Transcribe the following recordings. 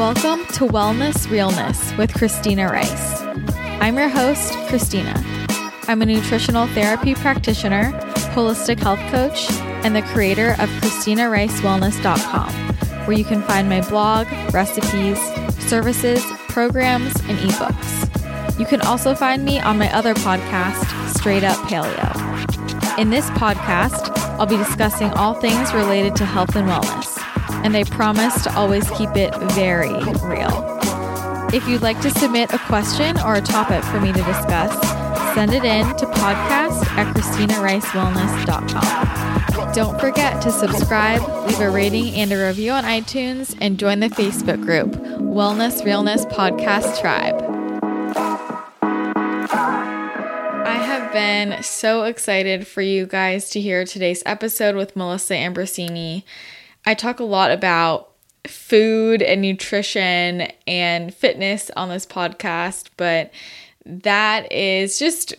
Welcome to Wellness Realness with Christina Rice. I'm your host, Christina. I'm a nutritional therapy practitioner, holistic health coach, and the creator of ChristinaRiceWellness.com, where you can find my blog, recipes, services, programs, and ebooks. You can also find me on my other podcast, Straight Up Paleo. In this podcast, I'll be discussing all things related to health and wellness and I promise to always keep it very real. If you'd like to submit a question or a topic for me to discuss, send it in to podcast at ChristinaRiceWellness.com. Don't forget to subscribe, leave a rating and a review on iTunes, and join the Facebook group, Wellness Realness Podcast Tribe. I have been so excited for you guys to hear today's episode with Melissa Ambrosini. I talk a lot about food and nutrition and fitness on this podcast, but that is just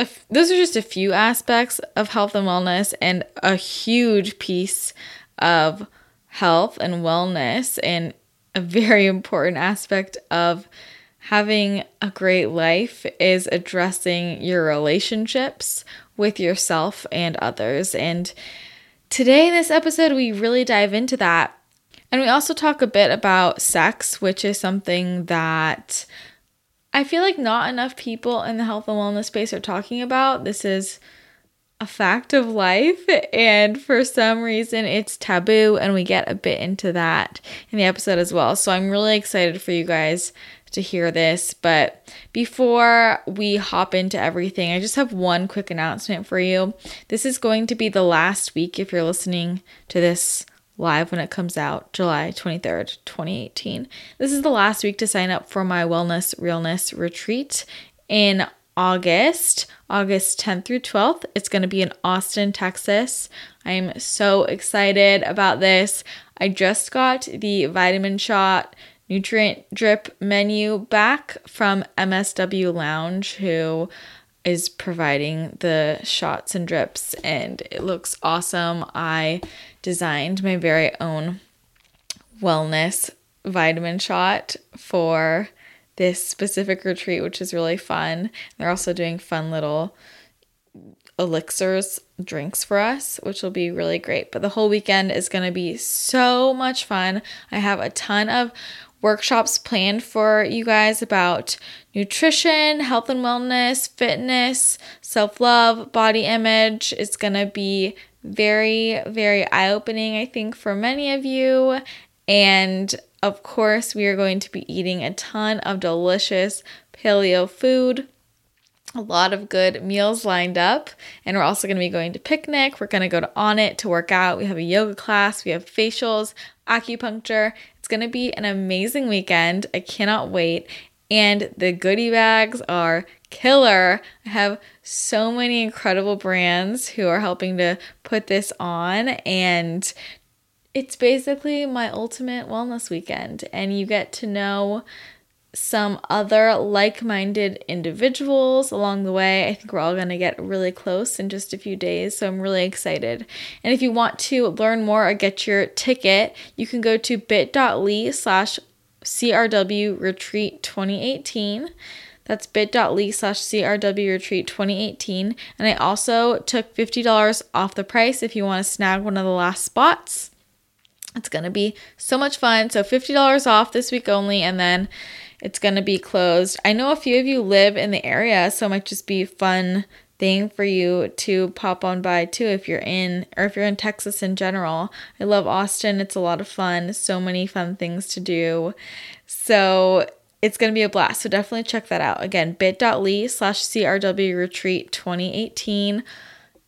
a, those are just a few aspects of health and wellness and a huge piece of health and wellness and a very important aspect of having a great life is addressing your relationships with yourself and others. And Today, in this episode, we really dive into that. And we also talk a bit about sex, which is something that I feel like not enough people in the health and wellness space are talking about. This is a fact of life, and for some reason, it's taboo, and we get a bit into that in the episode as well. So, I'm really excited for you guys to hear this. But before we hop into everything, I just have one quick announcement for you. This is going to be the last week if you're listening to this live when it comes out, July 23rd, 2018. This is the last week to sign up for my Wellness Realness retreat in August, August 10th through 12th. It's going to be in Austin, Texas. I'm so excited about this. I just got the vitamin shot nutrient drip menu back from MSW Lounge, who is providing the shots and drips, and it looks awesome. I designed my very own wellness vitamin shot for this specific retreat, which is really fun. They're also doing fun little elixirs drinks for us, which will be really great. But the whole weekend is going to be so much fun. I have a ton of workshops planned for you guys about nutrition, health and wellness, fitness, self love, body image. It's going to be very, very eye opening, I think, for many of you. And of course, we are going to be eating a ton of delicious paleo food a lot of good meals lined up. And we're also going to be going to picnic. We're going to go to Onnit to work out. We have a yoga class, we have facials, acupuncture. Going to be an amazing weekend. I cannot wait. And the goodie bags are killer. I have so many incredible brands who are helping to put this on. And it's basically my ultimate wellness weekend. And you get to know some other like minded individuals along the way. I think we're all going to get really close in just a few days, so I'm really excited. And if you want to learn more or get your ticket, you can go to bit.ly slash CRW Retreat 2018. That's bit.ly slash CRW Retreat 2018. And I also took $50 off the price if you want to snag one of the last spots. It's going to be so much fun. So $50 off this week only. And then it's going to be closed. I know a few of you live in the area, so it might just be fun thing for you to pop on by too if you're in or if you're in Texas in general. I love Austin. It's a lot of fun. So many fun things to do. So it's going to be a blast. So definitely check that out. Again, bit.ly slash CRW retreat 2018.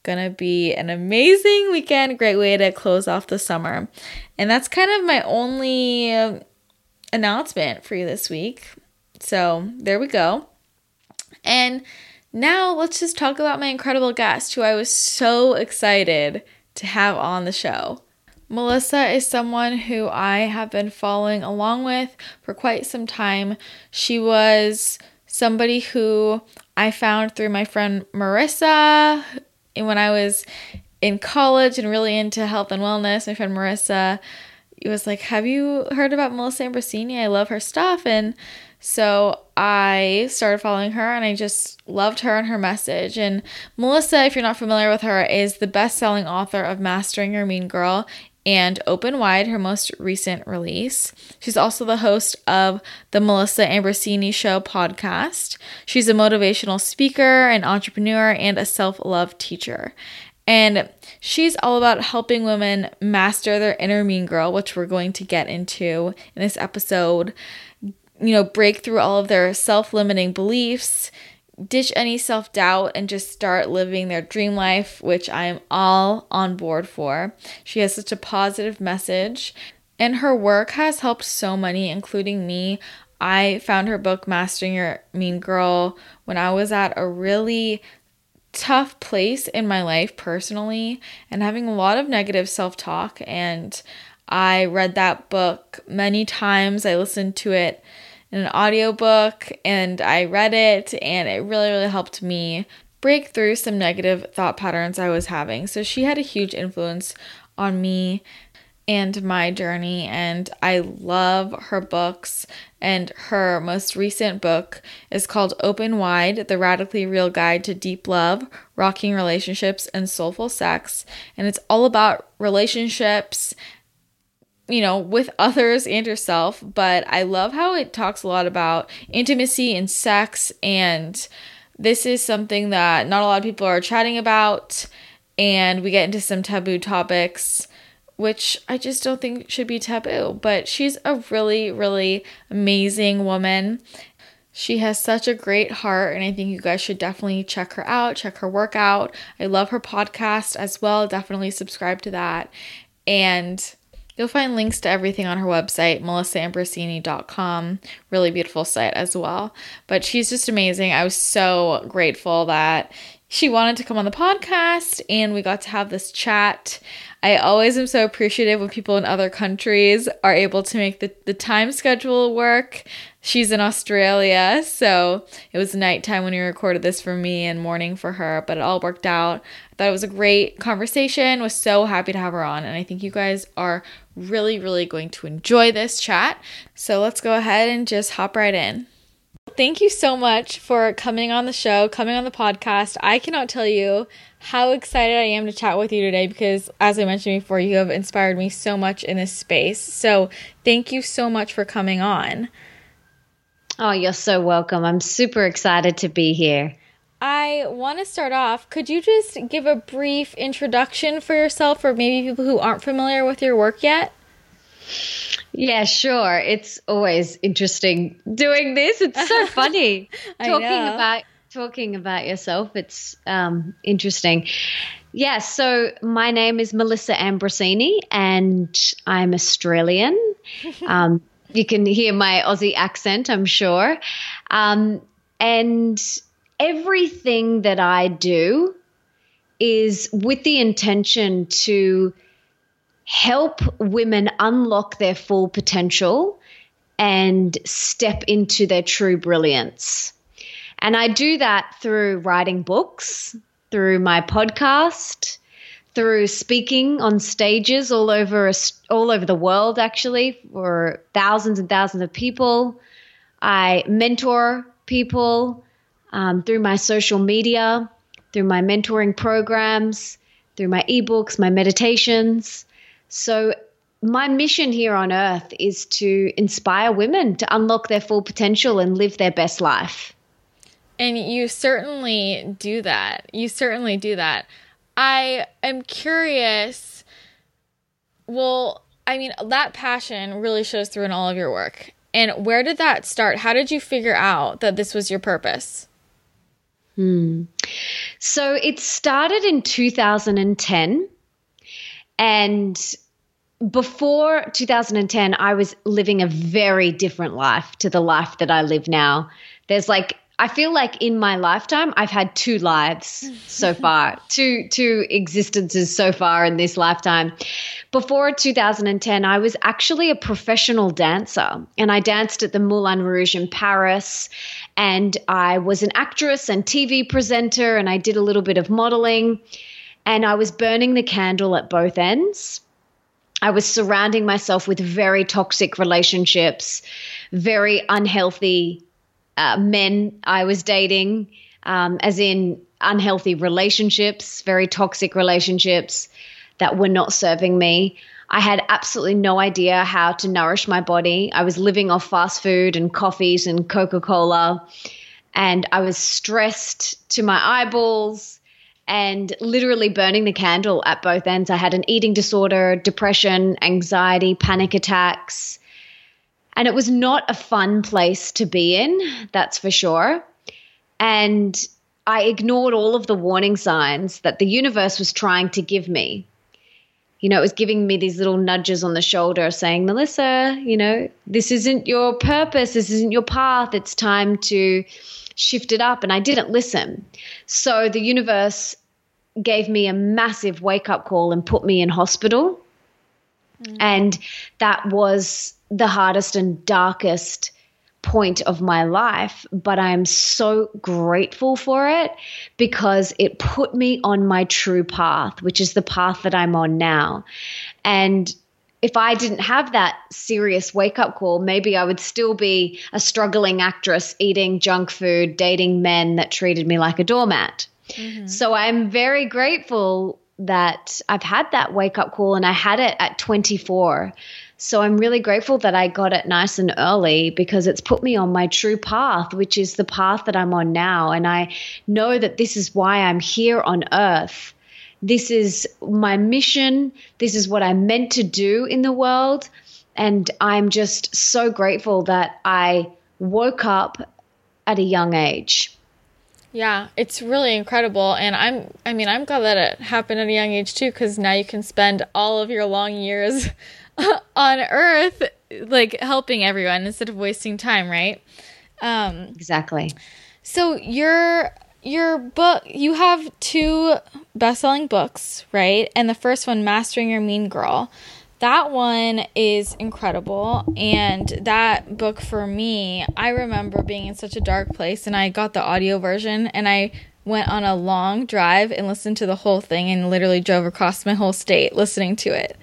Gonna be an amazing weekend. Great way to close off the summer. And that's kind of my only announcement for you this week. So there we go. And now let's just talk about my incredible guest who I was so excited to have on the show. Melissa is someone who I have been following along with for quite some time. She was somebody who I found through my friend Marissa when I was in college and really into health and wellness. My friend Marissa was like, Have you heard about Melissa Ambrosini? I love her stuff. And so I started following her and I just loved her and her message. And Melissa, if you're not familiar with her, is the best selling author of Mastering Your Mean Girl and Open Wide, her most recent release. She's also the host of the Melissa Ambrosini Show podcast. She's a motivational speaker, an entrepreneur, and a self love teacher. And she's all about helping women master their inner mean girl, which we're going to get into in this episode. You know, break through all of their self limiting beliefs, ditch any self doubt, and just start living their dream life, which I am all on board for. She has such a positive message, and her work has helped so many, including me. I found her book, Mastering Your Mean Girl, when I was at a really tough place in my life personally and having a lot of negative self talk. And I read that book many times. I listened to it in an audiobook and I read it, and it really, really helped me break through some negative thought patterns I was having. So she had a huge influence on me and my journey and I love her books and her most recent book is called Open Wide: The Radically Real Guide to Deep Love, Rocking Relationships and Soulful Sex. And it's all about relationships you know, with others and yourself, but I love how it talks a lot about intimacy and sex. And this is something that not a lot of people are chatting about. And we get into some taboo topics which I just don't think should be taboo. But she's a really, really amazing woman. She has such a great heart, and I think you guys should definitely check her out, check her work out. I love her podcast as well. Definitely subscribe to that. And you'll find links to everything on her website, melissaambrosini.com. Really beautiful site as well. But she's just amazing. I was so grateful that she wanted to come on the podcast and we got to have this chat. I always am so appreciative when people in other countries are able to make the, the time schedule work. She's in Australia, so it was nighttime when we recorded this for me and morning for her, but it all worked out. I thought it was a great conversation. Was so happy to have her on, and I think you guys are really, really going to enjoy this chat. So let's go ahead and just hop right in. Thank you so much for coming on the show, coming on the podcast. I cannot tell you how excited I am to chat with you today because, as I mentioned before, you have inspired me so much in this space. So, thank you so much for coming on. Oh, you're so welcome. I'm super excited to be here. I want to start off. Could you just give a brief introduction for yourself for maybe people who aren't familiar with your work yet? Yeah, sure. It's always interesting doing this. It's so funny talking about talking about yourself. It's um, interesting. Yeah, so my name is Melissa Ambrosini and I'm Australian. Um, you can hear my Aussie accent, I'm sure. Um, and everything that I do is with the intention to help women unlock their full potential and step into their true brilliance. And I do that through writing books, through my podcast, through speaking on stages all over all over the world actually for thousands and thousands of people. I mentor people um, through my social media, through my mentoring programs, through my ebooks, my meditations. So, my mission here on earth is to inspire women to unlock their full potential and live their best life. And you certainly do that. You certainly do that. I am curious. Well, I mean, that passion really shows through in all of your work. And where did that start? How did you figure out that this was your purpose? Hmm. So it started in 2010. And before 2010, I was living a very different life to the life that I live now. There's like I feel like in my lifetime I've had two lives so far, two two existences so far in this lifetime. Before 2010, I was actually a professional dancer and I danced at the Moulin Rouge in Paris and I was an actress and TV presenter and I did a little bit of modeling and I was burning the candle at both ends I was surrounding myself with very toxic relationships, very unhealthy uh, men I was dating, um, as in unhealthy relationships, very toxic relationships that were not serving me. I had absolutely no idea how to nourish my body. I was living off fast food and coffees and Coca Cola, and I was stressed to my eyeballs and literally burning the candle at both ends. I had an eating disorder, depression, anxiety, panic attacks. And it was not a fun place to be in, that's for sure. And I ignored all of the warning signs that the universe was trying to give me. You know, it was giving me these little nudges on the shoulder saying, Melissa, you know, this isn't your purpose. This isn't your path. It's time to shift it up. And I didn't listen. So the universe gave me a massive wake up call and put me in hospital. Mm. And that was the hardest and darkest point of my life, but I'm so grateful for it because it put me on my true path, which is the path that I'm on now. And if I didn't have that serious wake up call, maybe I would still be a struggling actress eating junk food, dating men that treated me like a doormat. Mm-hmm. So I'm very grateful that I've had that wake up call and I had it at 24. So I'm really grateful that I got it nice and early because it's put me on my true path, which is the path that I'm on now. And I know that this is why I'm here on earth this is my mission. This is what I'm meant to do in the world. And I'm just so grateful that I woke up at a young age. Yeah, it's really incredible. And I'm, I mean, I'm glad that it happened at a young age too, because now you can spend all of your long years on earth, like helping everyone instead of wasting time, right? Um, exactly. So you're your book you have two best-selling books right? And the first one mastering your mean girl. That one is incredible. And that book for me i remember being in such a dark place and i got the audio version and i went on a long drive and listened to the whole thing and literally drove across my whole state listening to it.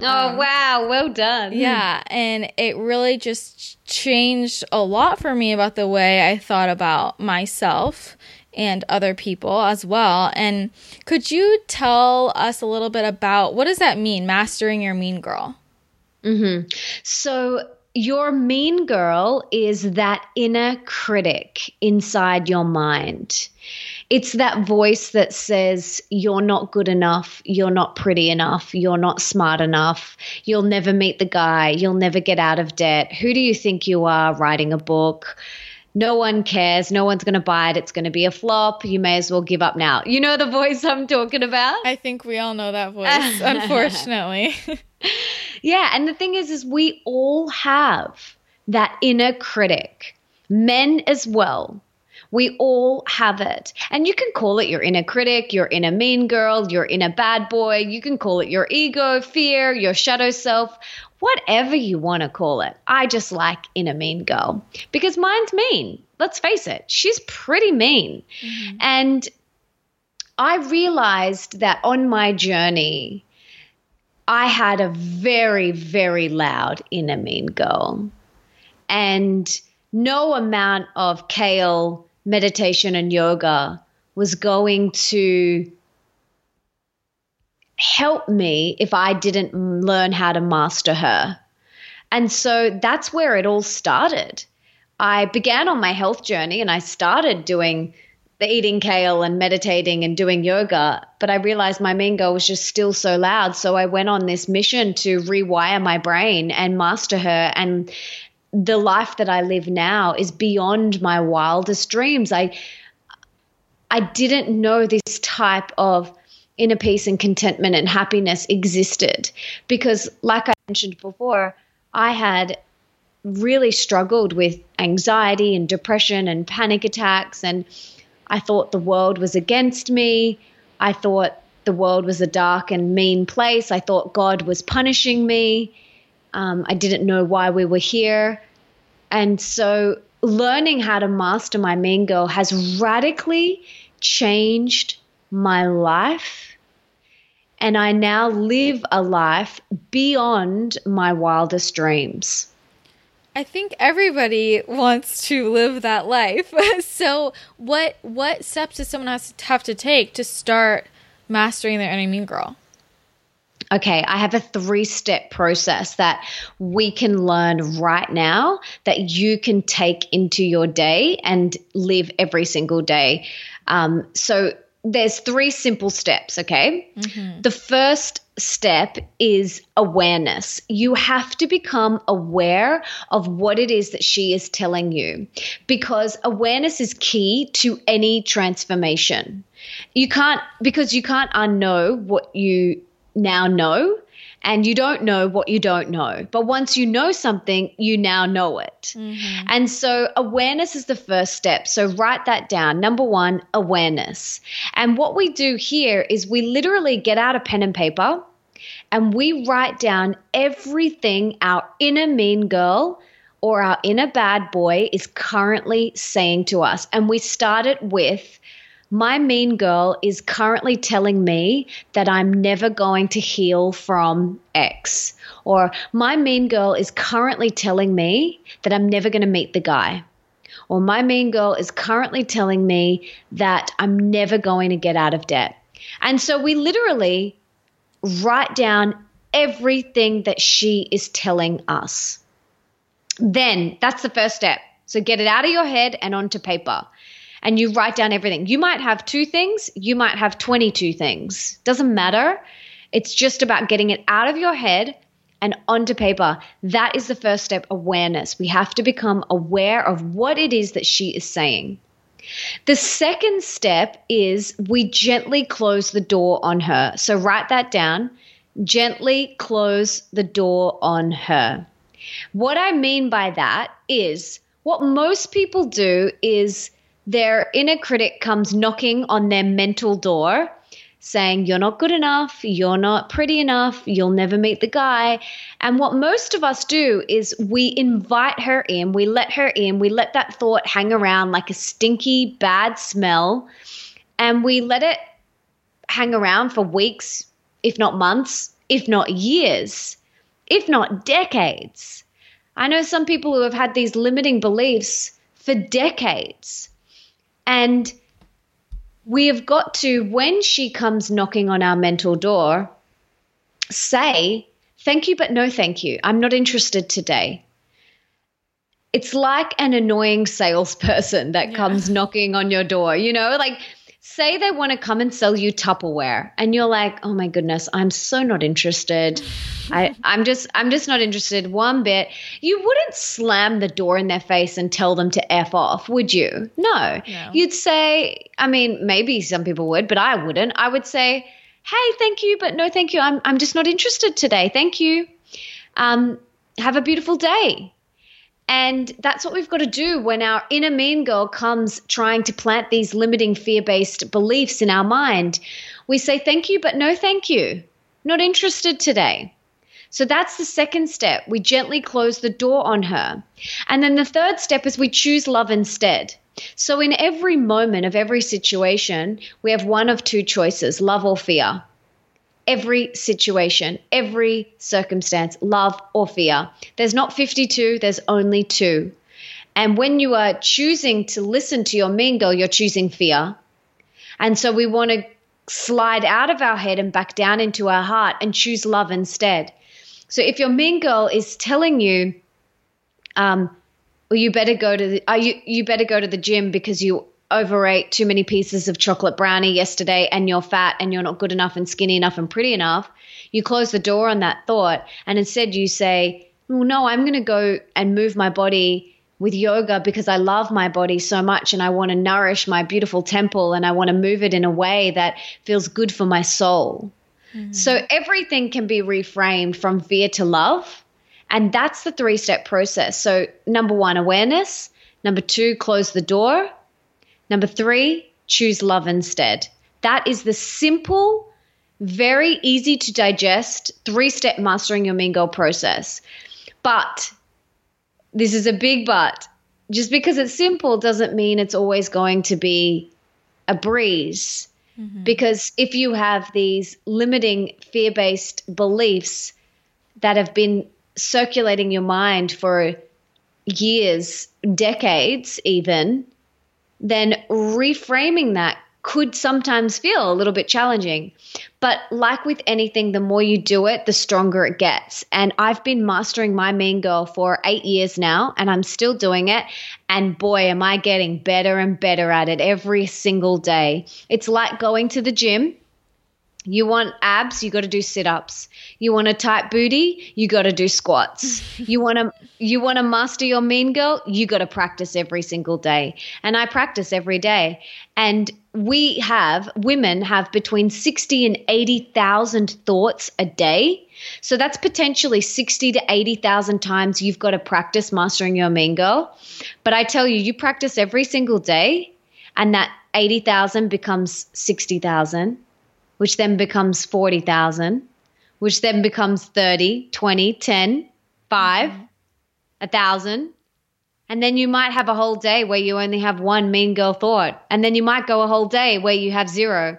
Oh um, wow. Well done. Yeah. And it really just changed a lot for me about the way i thought about myself and other people as well. And could you tell us a little bit about what does that mean, mastering your mean girl? Mm-hmm. So your mean girl is that inner critic inside your mind. It's that voice that says, You're not good enough. You're not pretty enough. You're not smart enough. You'll never meet the guy. You'll never get out of debt. Who do you think you are writing a book? No one cares. No one's going to buy it. It's going to be a flop. You may as well give up now. You know the voice I'm talking about? I think we all know that voice, unfortunately. yeah. And the thing is, is we all have that inner critic, men as well. We all have it. And you can call it your inner critic, your inner mean girl, your inner bad boy. You can call it your ego, fear, your shadow self, whatever you want to call it. I just like inner mean girl because mine's mean. Let's face it, she's pretty mean. Mm-hmm. And I realized that on my journey, I had a very, very loud inner mean girl. And no amount of kale, meditation, and yoga was going to help me if I didn't learn how to master her. And so that's where it all started. I began on my health journey and I started doing the eating kale and meditating and doing yoga, but I realized my mean girl was just still so loud. So I went on this mission to rewire my brain and master her. And the life that I live now is beyond my wildest dreams. I I didn't know this type of inner peace and contentment and happiness existed. Because, like I mentioned before, I had really struggled with anxiety and depression and panic attacks. And I thought the world was against me. I thought the world was a dark and mean place. I thought God was punishing me. Um, I didn't know why we were here. And so, learning how to master my mean girl has radically changed my life and I now live a life beyond my wildest dreams. I think everybody wants to live that life. so, what what steps does someone has to have to take to start mastering their inner mean girl? Okay, I have a three step process that we can learn right now that you can take into your day and live every single day. Um, so, there's three simple steps, okay? Mm-hmm. The first step is awareness. You have to become aware of what it is that she is telling you because awareness is key to any transformation. You can't, because you can't unknow what you now know and you don't know what you don't know. But once you know something, you now know it. Mm-hmm. And so awareness is the first step. So write that down. Number one, awareness. And what we do here is we literally get out a pen and paper and we write down everything our inner mean girl or our inner bad boy is currently saying to us. And we start it with, my mean girl is currently telling me that I'm never going to heal from X. Or my mean girl is currently telling me that I'm never going to meet the guy. Or my mean girl is currently telling me that I'm never going to get out of debt. And so we literally write down everything that she is telling us. Then that's the first step. So get it out of your head and onto paper and you write down everything. You might have two things, you might have 22 things. Doesn't matter. It's just about getting it out of your head and onto paper. That is the first step awareness. We have to become aware of what it is that she is saying. The second step is we gently close the door on her. So write that down. Gently close the door on her. What I mean by that is what most people do is their inner critic comes knocking on their mental door saying, You're not good enough, you're not pretty enough, you'll never meet the guy. And what most of us do is we invite her in, we let her in, we let that thought hang around like a stinky, bad smell, and we let it hang around for weeks, if not months, if not years, if not decades. I know some people who have had these limiting beliefs for decades. And we have got to, when she comes knocking on our mental door, say, Thank you, but no thank you. I'm not interested today. It's like an annoying salesperson that yeah. comes knocking on your door, you know, like say they want to come and sell you Tupperware and you're like, "Oh my goodness, I'm so not interested. I I'm just I'm just not interested one bit." You wouldn't slam the door in their face and tell them to f off, would you? No. no. You'd say, I mean, maybe some people would, but I wouldn't. I would say, "Hey, thank you, but no thank you. I'm I'm just not interested today. Thank you. Um have a beautiful day." And that's what we've got to do when our inner mean girl comes trying to plant these limiting fear based beliefs in our mind. We say, Thank you, but no thank you. Not interested today. So that's the second step. We gently close the door on her. And then the third step is we choose love instead. So in every moment of every situation, we have one of two choices love or fear every situation, every circumstance, love or fear. There's not 52, there's only two. And when you are choosing to listen to your mean girl, you're choosing fear. And so we want to slide out of our head and back down into our heart and choose love instead. So if your mean girl is telling you, um, well, you better go to the, uh, you, you better go to the gym because you overate too many pieces of chocolate brownie yesterday and you're fat and you're not good enough and skinny enough and pretty enough, you close the door on that thought and instead you say, well, no, I'm going to go and move my body with yoga because I love my body so much and I want to nourish my beautiful temple and I want to move it in a way that feels good for my soul. Mm-hmm. So everything can be reframed from fear to love. And that's the three step process. So, number one, awareness. Number two, close the door. Number three, choose love instead. That is the simple, very easy to digest three step mastering your mean girl process. But this is a big but. Just because it's simple doesn't mean it's always going to be a breeze. Mm-hmm. Because if you have these limiting fear based beliefs that have been circulating your mind for years, decades, even, then reframing that could sometimes feel a little bit challenging. But like with anything, the more you do it, the stronger it gets. And I've been mastering my mean girl for eight years now, and I'm still doing it. And boy, am I getting better and better at it every single day. It's like going to the gym you want abs, you got to do sit-ups. You want a tight booty, you got to do squats. you want to you want to master your mean girl, you got to practice every single day. And I practice every day. And we have women have between 60 and 80,000 thoughts a day. So that's potentially 60 to 80,000 times you've got to practice mastering your mean girl. But I tell you, you practice every single day and that 80,000 becomes 60,000 which then becomes 40,000, which then becomes 30, 20, 10, 5, mm-hmm. 1,000. And then you might have a whole day where you only have one mean girl thought. And then you might go a whole day where you have zero.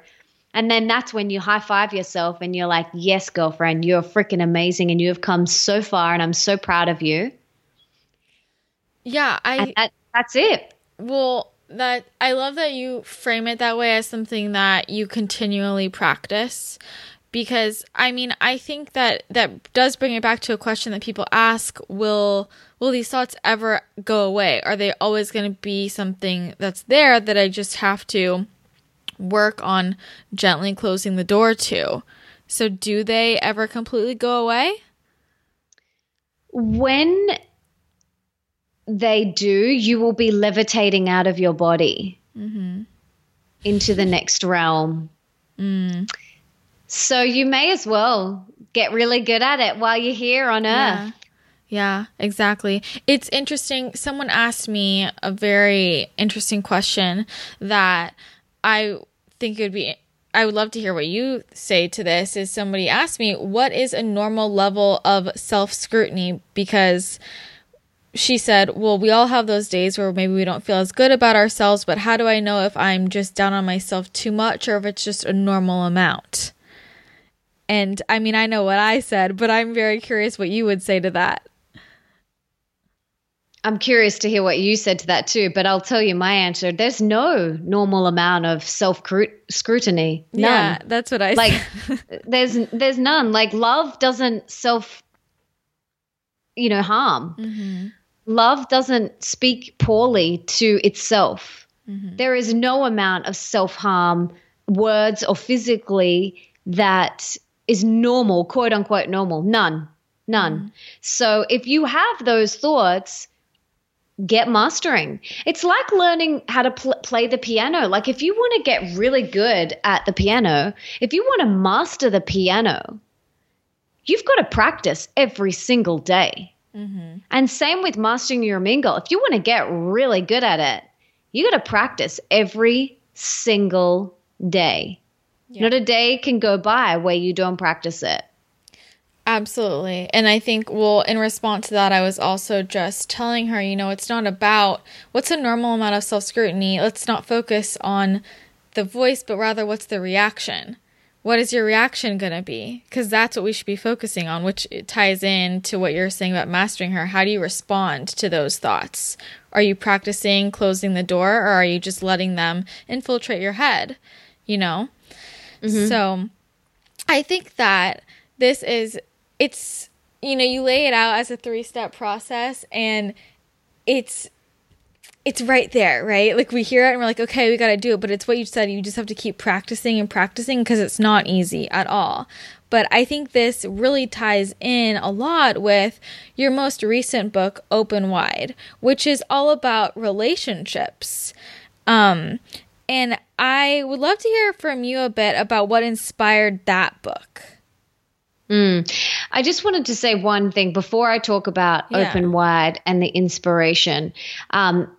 And then that's when you high five yourself and you're like, yes, girlfriend, you're freaking amazing and you have come so far and I'm so proud of you. Yeah, I. That, that's it. Well, that I love that you frame it that way as something that you continually practice. Because I mean I think that that does bring it back to a question that people ask will will these thoughts ever go away? Are they always going to be something that's there that I just have to work on gently closing the door to? So do they ever completely go away? When they do, you will be levitating out of your body mm-hmm. into the next realm. Mm. So you may as well get really good at it while you're here on Earth. Yeah. yeah, exactly. It's interesting. Someone asked me a very interesting question that I think it would be I would love to hear what you say to this. Is somebody asked me, what is a normal level of self scrutiny? Because she said, Well, we all have those days where maybe we don't feel as good about ourselves, but how do I know if I'm just down on myself too much or if it's just a normal amount? And I mean, I know what I said, but I'm very curious what you would say to that. I'm curious to hear what you said to that too, but I'll tell you my answer. There's no normal amount of self scrutiny. None. Yeah, that's what I like. there's there's none. Like love doesn't self, you know, harm. Mm-hmm love doesn't speak poorly to itself. Mm-hmm. There is no amount of self harm, words or physically, that is normal, quote unquote normal. None. None. Mm-hmm. So if you have those thoughts, get mastering. It's like learning how to pl- play the piano. Like if you want to get really good at the piano, if you want to master the piano, you've got to practice every single day. Mm-hmm. And same with mastering your mean girl. If you want to get really good at it, you got to practice every single day. Yeah. Not a day can go by where you don't practice it. Absolutely. And I think, well, in response to that, I was also just telling her, you know, it's not about what's a normal amount of self scrutiny. Let's not focus on the voice, but rather what's the reaction what is your reaction going to be? Because that's what we should be focusing on, which ties in to what you're saying about mastering her. How do you respond to those thoughts? Are you practicing closing the door or are you just letting them infiltrate your head? You know? Mm-hmm. So I think that this is, it's, you know, you lay it out as a three step process and it's it's right there, right? Like we hear it and we're like, okay, we got to do it. But it's what you said. You just have to keep practicing and practicing because it's not easy at all. But I think this really ties in a lot with your most recent book, Open Wide, which is all about relationships. Um, and I would love to hear from you a bit about what inspired that book. Mm. I just wanted to say one thing before I talk about yeah. Open Wide and the inspiration. Um,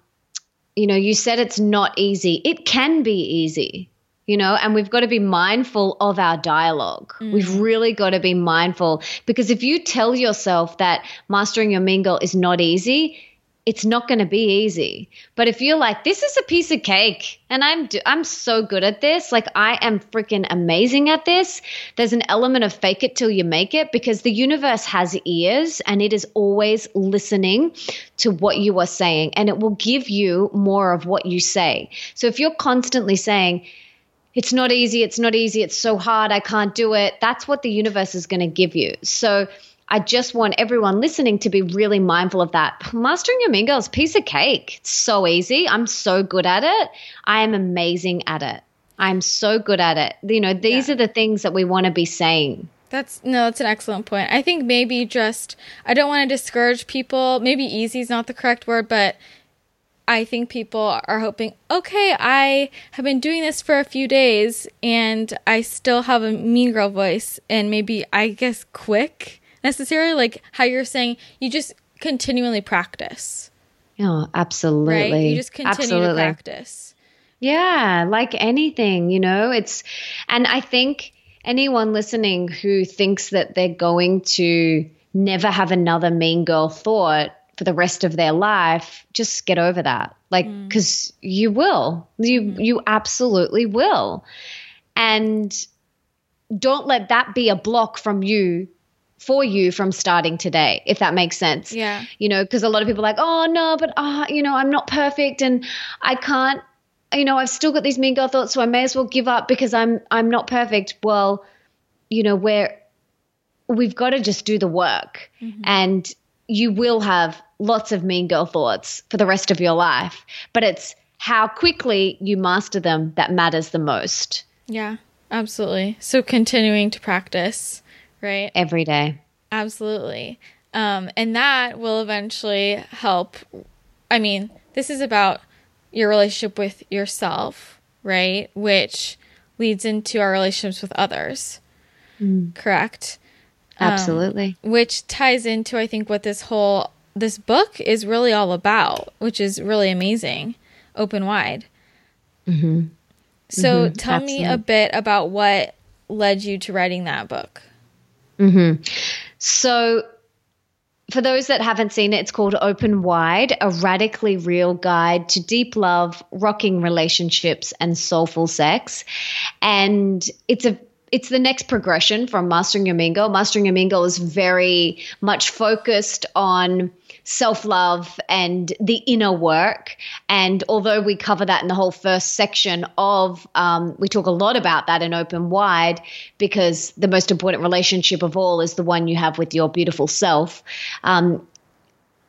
you know, you said it's not easy. It can be easy, you know, and we've got to be mindful of our dialogue. Mm. We've really got to be mindful because if you tell yourself that mastering your mean girl is not easy, it's not going to be easy. But if you're like, this is a piece of cake and I'm, I'm so good at this, like I am freaking amazing at this, there's an element of fake it till you make it because the universe has ears and it is always listening to what you are saying and it will give you more of what you say. So if you're constantly saying, it's not easy, it's not easy, it's so hard, I can't do it, that's what the universe is going to give you. So, I just want everyone listening to be really mindful of that. Mastering your mean girls, piece of cake. It's so easy. I'm so good at it. I am amazing at it. I'm so good at it. You know, these yeah. are the things that we want to be saying. That's no, that's an excellent point. I think maybe just I don't want to discourage people. Maybe easy is not the correct word, but I think people are hoping, okay, I have been doing this for a few days and I still have a mean girl voice and maybe I guess quick necessarily like how you're saying you just continually practice. Oh, absolutely. Right? You just continue absolutely. to practice. Yeah, like anything, you know, it's, and I think anyone listening who thinks that they're going to never have another mean girl thought for the rest of their life, just get over that. Like, because mm. you will, you, mm. you absolutely will. And don't let that be a block from you for you from starting today, if that makes sense. Yeah. You know, because a lot of people are like, oh, no, but, uh, you know, I'm not perfect and I can't, you know, I've still got these mean girl thoughts, so I may as well give up because I'm, I'm not perfect. Well, you know, where we've got to just do the work mm-hmm. and you will have lots of mean girl thoughts for the rest of your life, but it's how quickly you master them that matters the most. Yeah, absolutely. So continuing to practice right? Every day. Absolutely. Um, and that will eventually help. I mean, this is about your relationship with yourself, right? Which leads into our relationships with others. Mm. Correct? Absolutely. Um, which ties into, I think, what this whole this book is really all about, which is really amazing. Open wide. Mm-hmm. So mm-hmm. tell Absolutely. me a bit about what led you to writing that book. Mm-hmm. So, for those that haven't seen it, it's called Open Wide, a radically real guide to deep love, rocking relationships, and soulful sex. And it's a it's the next progression from Mastering Your Girl. Mastering Your Girl is very much focused on self love and the inner work. And although we cover that in the whole first section of, um, we talk a lot about that in Open Wide because the most important relationship of all is the one you have with your beautiful self. Um,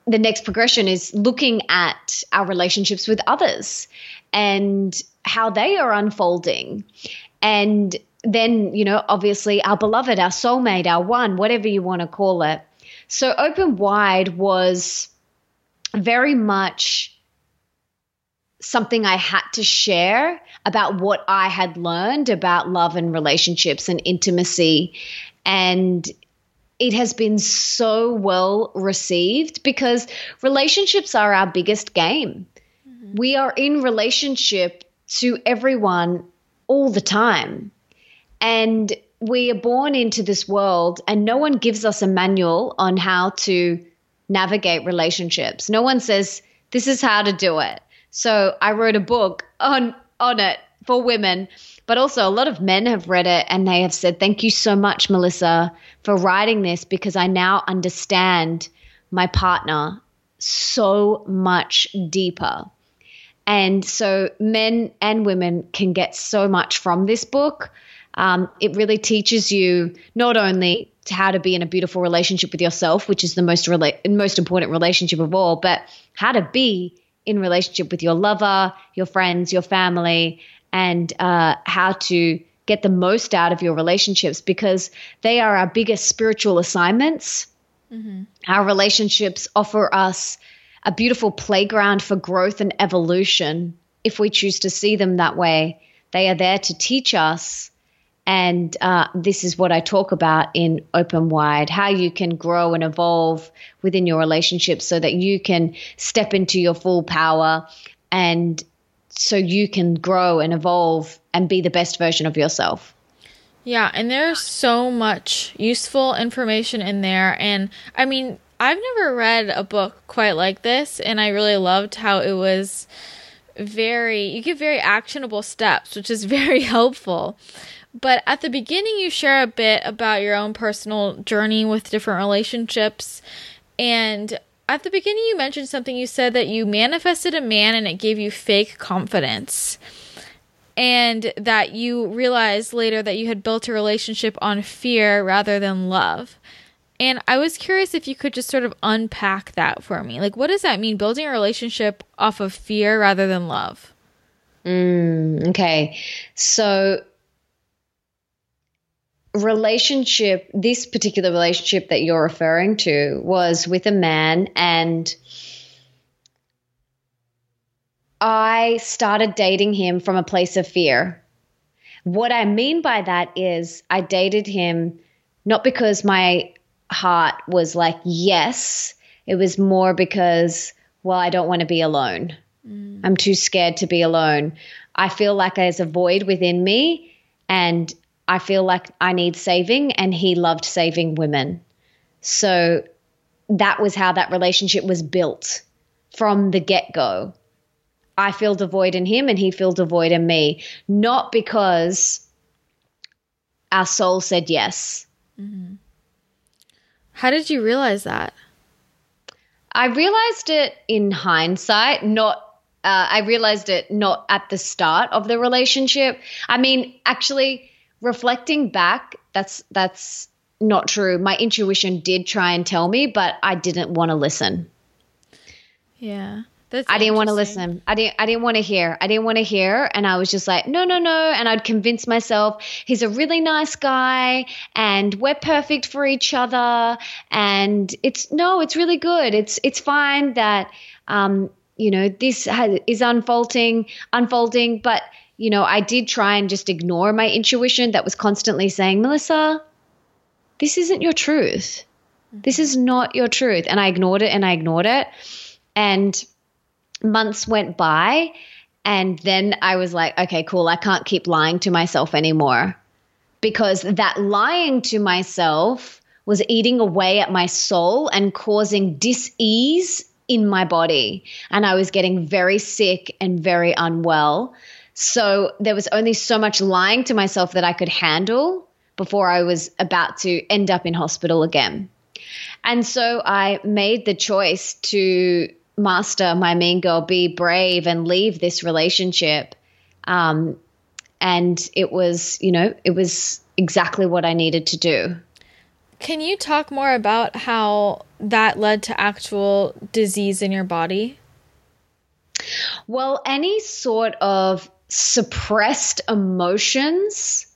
the next progression is looking at our relationships with others and how they are unfolding. And then, you know, obviously our beloved, our soulmate, our one, whatever you want to call it. So Open Wide was very much something I had to share about what I had learned about love and relationships and intimacy. And it has been so well received because relationships are our biggest game. Mm-hmm. We are in relationship to everyone all the time. And we are born into this world and no one gives us a manual on how to navigate relationships. No one says this is how to do it. So I wrote a book on on it for women, but also a lot of men have read it and they have said thank you so much Melissa for writing this because I now understand my partner so much deeper. And so men and women can get so much from this book. Um, it really teaches you not only how to be in a beautiful relationship with yourself, which is the most rela- most important relationship of all, but how to be in relationship with your lover, your friends, your family, and uh, how to get the most out of your relationships because they are our biggest spiritual assignments. Mm-hmm. Our relationships offer us a beautiful playground for growth and evolution if we choose to see them that way. They are there to teach us and uh, this is what I talk about in Open Wide how you can grow and evolve within your relationship so that you can step into your full power and so you can grow and evolve and be the best version of yourself. Yeah, and there's so much useful information in there. And I mean, I've never read a book quite like this, and I really loved how it was very, you give very actionable steps, which is very helpful. But at the beginning, you share a bit about your own personal journey with different relationships. And at the beginning, you mentioned something you said that you manifested a man and it gave you fake confidence. And that you realized later that you had built a relationship on fear rather than love. And I was curious if you could just sort of unpack that for me. Like, what does that mean, building a relationship off of fear rather than love? Mm, okay. So, relationship, this particular relationship that you're referring to was with a man, and I started dating him from a place of fear. What I mean by that is, I dated him not because my heart was like, yes. It was more because, well, I don't want to be alone. Mm. I'm too scared to be alone. I feel like there's a void within me and I feel like I need saving. And he loved saving women. So that was how that relationship was built from the get go. I feel devoid in him and he felt devoid in me, not because our soul said yes. Mm-hmm. How did you realize that? I realized it in hindsight, not uh, I realized it not at the start of the relationship. I mean, actually, reflecting back, that's that's not true. My intuition did try and tell me, but I didn't want to listen. Yeah. That's I didn't want to listen. I didn't I didn't want to hear. I didn't want to hear and I was just like, "No, no, no." And I'd convince myself he's a really nice guy and we're perfect for each other and it's no, it's really good. It's it's fine that um you know, this has, is unfolding, unfolding, but you know, I did try and just ignore my intuition that was constantly saying, "Melissa, this isn't your truth. This is not your truth." And I ignored it and I ignored it. And months went by and then I was like, okay, cool. I can't keep lying to myself anymore because that lying to myself was eating away at my soul and causing dis-ease in my body. And I was getting very sick and very unwell. So there was only so much lying to myself that I could handle before I was about to end up in hospital again. And so I made the choice to master my mean girl, be brave and leave this relationship. Um, and it was, you know, it was exactly what I needed to do. Can you talk more about how that led to actual disease in your body? Well, any sort of suppressed emotions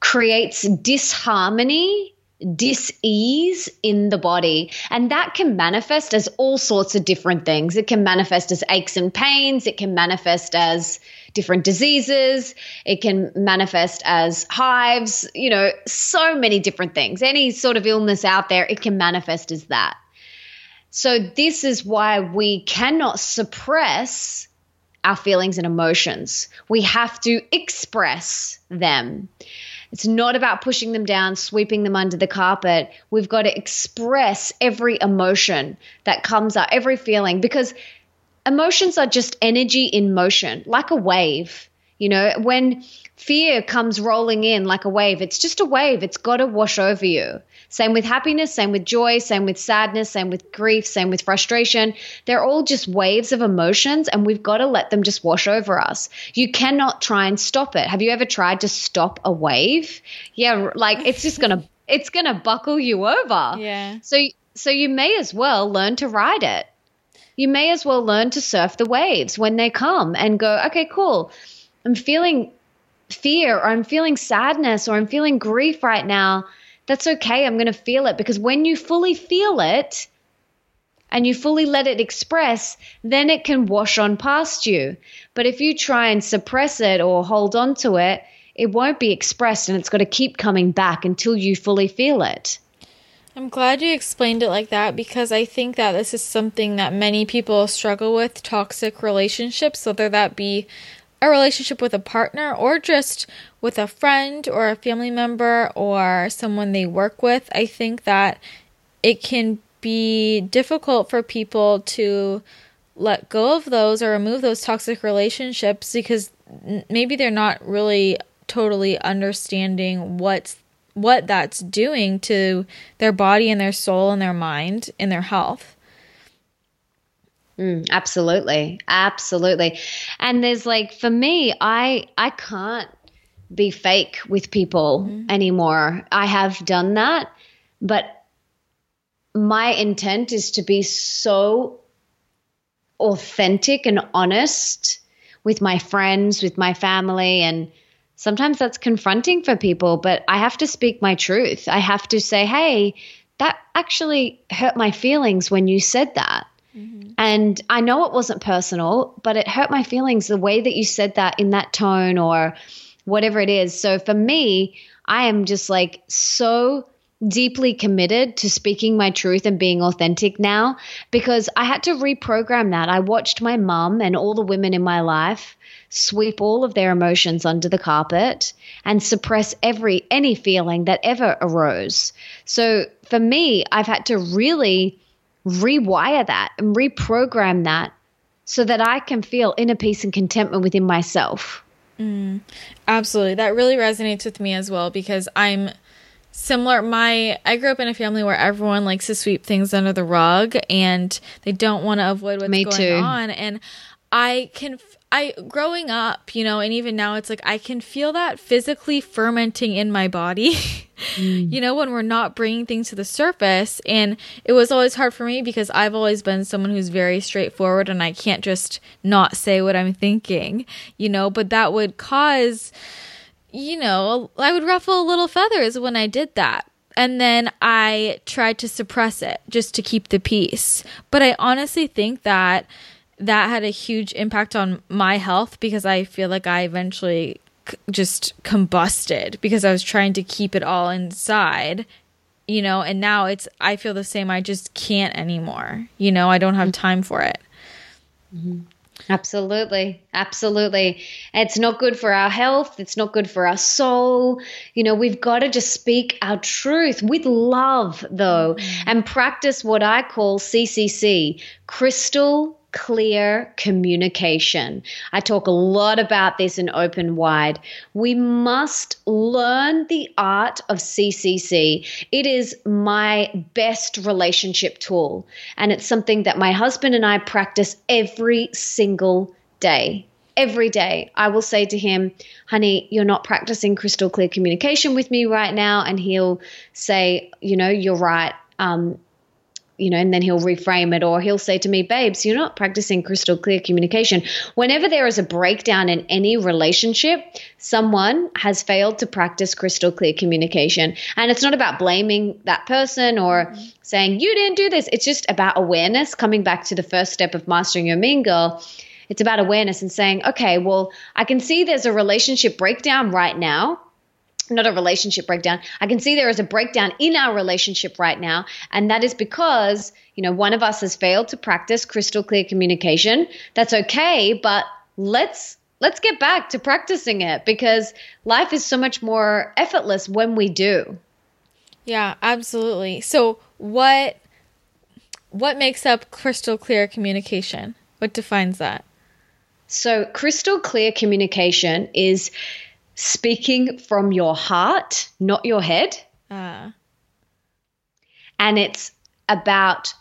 creates disharmony dis-ease in the body. And that can manifest as all sorts of different things. It can manifest as aches and pains. It can manifest as different diseases. It can manifest as hives you know so many different things. Any sort of illness out there it can manifest as that. So this is why we cannot suppress our feelings and emotions we have to express them it's not about pushing them down, sweeping them under the carpet. We've got to express every emotion that comes up, every feeling, because emotions are just energy in motion, like a wave. You know, when fear comes rolling in like a wave, it's just a wave, it's got to wash over you. Same with happiness, same with joy, same with sadness, same with grief, same with frustration. They're all just waves of emotions, and we've got to let them just wash over us. You cannot try and stop it. Have you ever tried to stop a wave? Yeah, like it's just gonna it's gonna buckle you over. Yeah. So so you may as well learn to ride it. You may as well learn to surf the waves when they come and go, okay, cool. I'm feeling fear or I'm feeling sadness or I'm feeling grief right now that's okay. I'm going to feel it because when you fully feel it and you fully let it express, then it can wash on past you. But if you try and suppress it or hold on to it, it won't be expressed and it's got to keep coming back until you fully feel it. I'm glad you explained it like that because I think that this is something that many people struggle with toxic relationships, whether that be a relationship with a partner or just with a friend or a family member or someone they work with, I think that it can be difficult for people to let go of those or remove those toxic relationships because maybe they're not really totally understanding what's what that's doing to their body and their soul and their mind and their health. Mm, absolutely. Absolutely. And there's like for me, I I can't be fake with people mm-hmm. anymore. I have done that, but my intent is to be so authentic and honest with my friends, with my family and sometimes that's confronting for people, but I have to speak my truth. I have to say, "Hey, that actually hurt my feelings when you said that." Mm-hmm. And I know it wasn't personal, but it hurt my feelings the way that you said that in that tone or whatever it is. So for me, I am just like so deeply committed to speaking my truth and being authentic now because I had to reprogram that. I watched my mum and all the women in my life sweep all of their emotions under the carpet and suppress every any feeling that ever arose. So for me, I've had to really rewire that and reprogram that so that I can feel inner peace and contentment within myself. Mm, absolutely. That really resonates with me as well because I'm similar my I grew up in a family where everyone likes to sweep things under the rug and they don't want to avoid what's me going too. on and I can I growing up, you know, and even now it's like I can feel that physically fermenting in my body. mm. You know, when we're not bringing things to the surface and it was always hard for me because I've always been someone who's very straightforward and I can't just not say what I'm thinking, you know, but that would cause you know, I would ruffle little feathers when I did that. And then I tried to suppress it just to keep the peace. But I honestly think that that had a huge impact on my health because I feel like I eventually c- just combusted because I was trying to keep it all inside, you know, and now it's, I feel the same. I just can't anymore. You know, I don't have mm-hmm. time for it. Mm-hmm. Absolutely. Absolutely. It's not good for our health. It's not good for our soul. You know, we've got to just speak our truth with love, though, mm-hmm. and practice what I call CCC crystal clear communication. I talk a lot about this in Open Wide. We must learn the art of CCC. It is my best relationship tool, and it's something that my husband and I practice every single day. Every day, I will say to him, honey, you're not practicing crystal clear communication with me right now. And he'll say, you know, you're right. Um, you know, and then he'll reframe it or he'll say to me, babes, you're not practicing crystal clear communication. Whenever there is a breakdown in any relationship, someone has failed to practice crystal clear communication. And it's not about blaming that person or mm-hmm. saying, you didn't do this. It's just about awareness, coming back to the first step of mastering your mean girl. It's about awareness and saying, okay, well, I can see there's a relationship breakdown right now not a relationship breakdown. I can see there is a breakdown in our relationship right now. And that is because, you know, one of us has failed to practice crystal clear communication. That's okay, but let's let's get back to practicing it because life is so much more effortless when we do. Yeah, absolutely. So what what makes up crystal clear communication? What defines that? So crystal clear communication is speaking from your heart, not your head. Uh. And it's about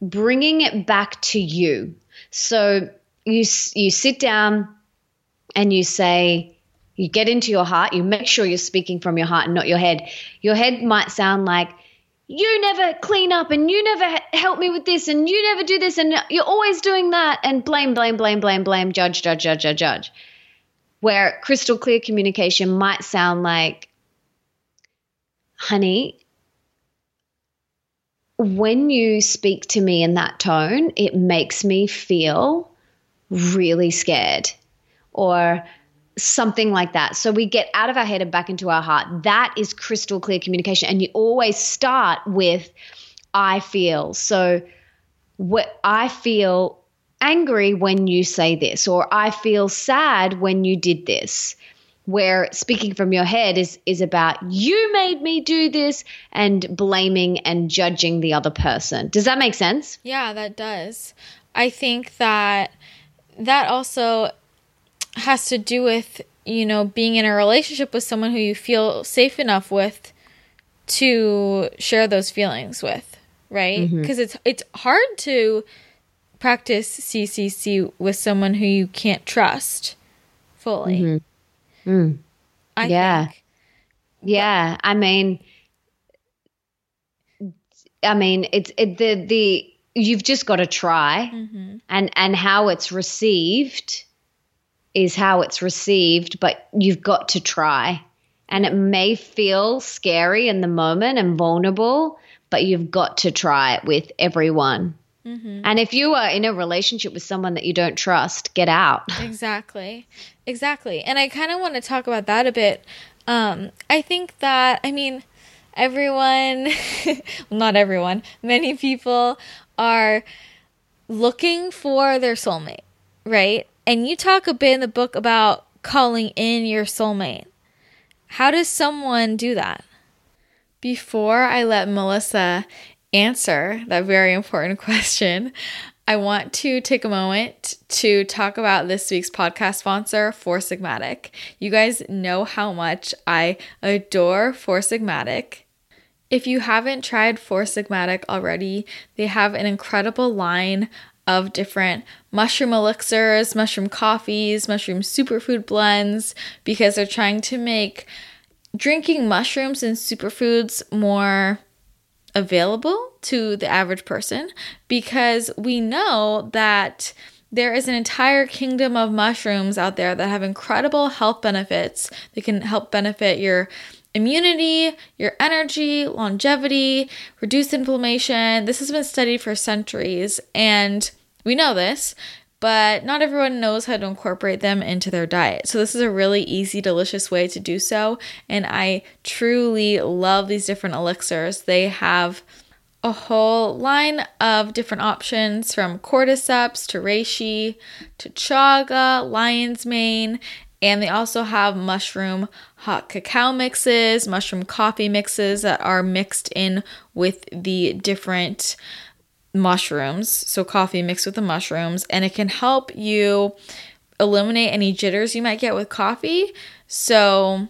bringing it back to you. So you you sit down and you say you get into your heart, you make sure you're speaking from your heart and not your head. Your head might sound like you never clean up and you never help me with this and you never do this and you're always doing that and blame blame blame blame blame judge judge judge judge judge where crystal clear communication might sound like, honey, when you speak to me in that tone, it makes me feel really scared or something like that. So we get out of our head and back into our heart. That is crystal clear communication. And you always start with, I feel. So what I feel angry when you say this, or I feel sad when you did this. where speaking from your head is is about you made me do this and blaming and judging the other person. Does that make sense? Yeah, that does. I think that that also has to do with, you know, being in a relationship with someone who you feel safe enough with to share those feelings with, right? Because mm-hmm. it's it's hard to practice CCC with someone who you can't trust fully. Mm-hmm. Mm. I yeah. Think. Yeah. I mean, I mean, it's it, the the you've just got to try, mm-hmm. and and how it's received is how it's received, but you've got to try, and it may feel scary in the moment and vulnerable, but you've got to try it with everyone. Mm-hmm. And if you are in a relationship with someone that you don't trust, get out. Exactly. Exactly. And I kind of want to talk about that a bit. Um, I think that, I mean, everyone, well, not everyone, many people are looking for their soulmate, right? And you talk a bit in the book about calling in your soulmate. How does someone do that? Before I let Melissa answer that very important question, I want to take a moment to talk about this week's podcast sponsor, Four Sigmatic. You guys know how much I adore Four Sigmatic. If you haven't tried Four Sigmatic already, they have an incredible line of different mushroom elixirs, mushroom coffees, mushroom superfood blends because they're trying to make drinking mushrooms and superfoods more available to the average person because we know that there is an entire kingdom of mushrooms out there that have incredible health benefits. They can help benefit your immunity, your energy, longevity, reduce inflammation. This has been studied for centuries, and we know this but not everyone knows how to incorporate them into their diet. So, this is a really easy, delicious way to do so. And I truly love these different elixirs. They have a whole line of different options from cordyceps to reishi to chaga, lion's mane, and they also have mushroom hot cacao mixes, mushroom coffee mixes that are mixed in with the different mushrooms, so coffee mixed with the mushrooms, and it can help you eliminate any jitters you might get with coffee. So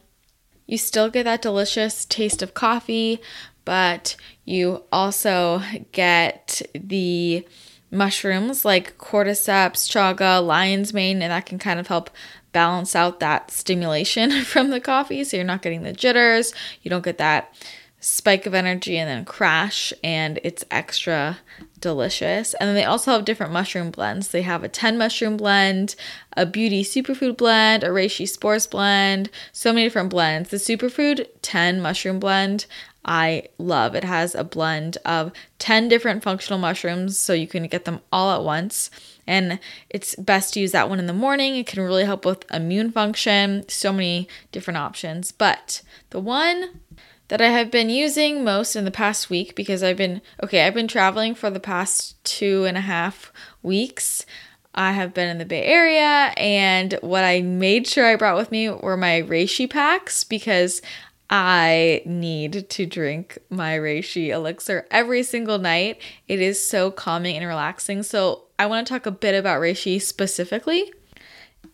you still get that delicious taste of coffee, but you also get the mushrooms like cordyceps, chaga, lion's mane, and that can kind of help balance out that stimulation from the coffee. So you're not getting the jitters, you don't get that spike of energy and then crash, and it's extra delicious. And then they also have different mushroom blends. They have a 10 mushroom blend, a beauty superfood blend, a reishi spores blend, so many different blends. The superfood 10 mushroom blend I love. It has a blend of 10 different functional mushrooms, so you can get them all at once. And it's best to use that one in the morning. It can really help with immune function. So many different options. But the one that I have been using most in the past week because I've been okay, I've been traveling for the past two and a half weeks. I have been in the Bay Area, and what I made sure I brought with me were my reishi packs because I need to drink my reishi elixir every single night. It is so calming and relaxing. So, I want to talk a bit about reishi specifically.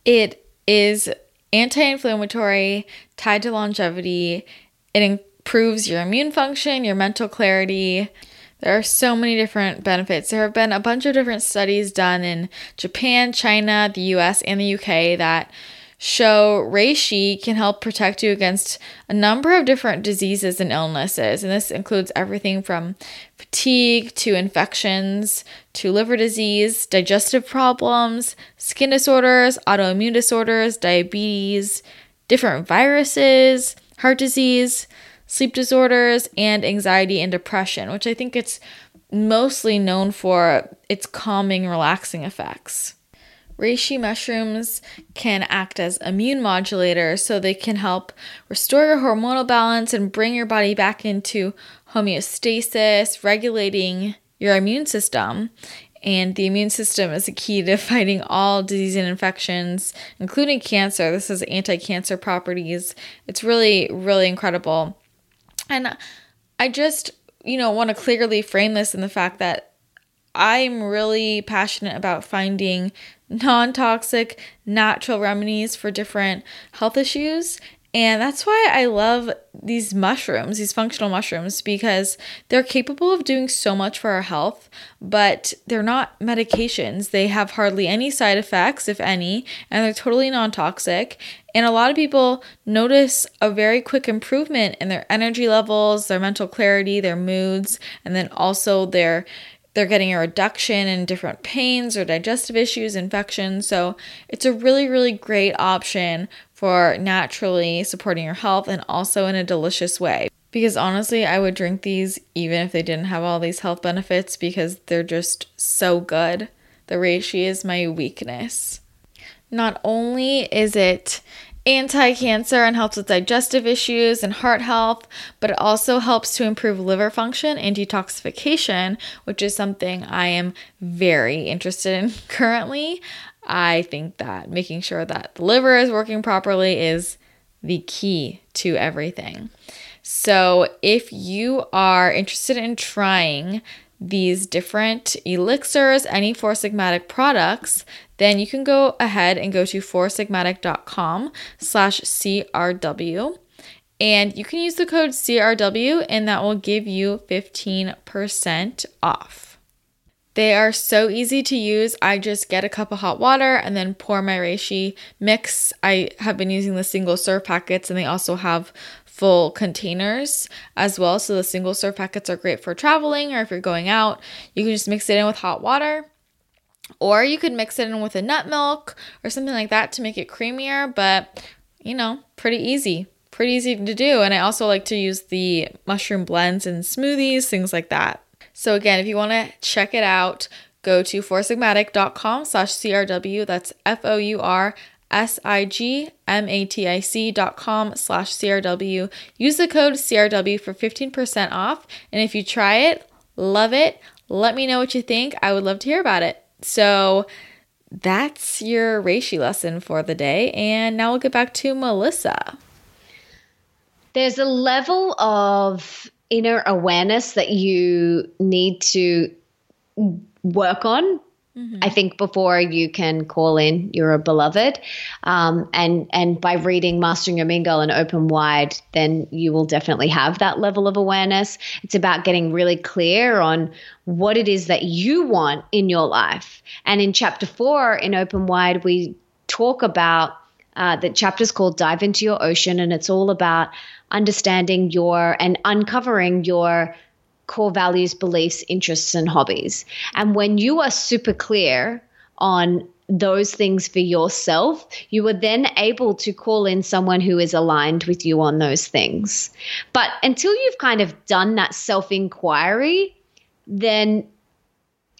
It is anti inflammatory, tied to longevity. It improves your immune function, your mental clarity. There are so many different benefits. There have been a bunch of different studies done in Japan, China, the US, and the UK that show reishi can help protect you against a number of different diseases and illnesses. And this includes everything from fatigue to infections to liver disease, digestive problems, skin disorders, autoimmune disorders, diabetes, different viruses, heart disease sleep disorders, and anxiety and depression, which I think it's mostly known for its calming, relaxing effects. Reishi mushrooms can act as immune modulators, so they can help restore your hormonal balance and bring your body back into homeostasis, regulating your immune system. And the immune system is a key to fighting all disease and infections, including cancer. This has anti cancer properties. It's really, really incredible. And I just, you know, want to clearly frame this in the fact that I'm really passionate about finding non toxic, natural remedies for different health issues. And that's why I love these mushrooms, these functional mushrooms, because they're capable of doing so much for our health, but they're not medications. They have hardly any side effects, if any, and they're totally non toxic. And a lot of people notice a very quick improvement in their energy levels, their mental clarity, their moods, and then also their they're getting a reduction in different pains or digestive issues, infections. So it's a really, really great option for naturally supporting your health and also in a delicious way. Because honestly, I would drink these even if they didn't have all these health benefits because they're just so good. The reishi is my weakness. Not only is it anti cancer and helps with digestive issues and heart health, but it also helps to improve liver function and detoxification, which is something I am very interested in currently. I think that making sure that the liver is working properly is the key to everything. So, if you are interested in trying these different elixirs, any Four Sigmatic products, then you can go ahead and go to foursigmatic.com slash CRW. And you can use the code CRW and that will give you 15% off. They are so easy to use. I just get a cup of hot water and then pour my reishi mix. I have been using the single serve packets and they also have full containers as well. So the single serve packets are great for traveling or if you're going out. You can just mix it in with hot water. Or you could mix it in with a nut milk or something like that to make it creamier, but you know, pretty easy. Pretty easy to do. And I also like to use the mushroom blends in smoothies, things like that. So again, if you want to check it out, go to foursigmatic.com slash CRW. That's F O U R S I G M A T I C dot com slash CRW. Use the code CRW for 15% off. And if you try it, love it, let me know what you think. I would love to hear about it. So that's your reishi lesson for the day. And now we'll get back to Melissa. There's a level of inner awareness that you need to work on Mm-hmm. I think before you can call in your beloved, um, and and by reading Mastering Your Mean Girl and Open Wide, then you will definitely have that level of awareness. It's about getting really clear on what it is that you want in your life. And in chapter four in Open Wide, we talk about uh, the chapter's called Dive into Your Ocean, and it's all about understanding your and uncovering your core values, beliefs, interests, and hobbies. And when you are super clear on those things for yourself, you are then able to call in someone who is aligned with you on those things. But until you've kind of done that self inquiry, then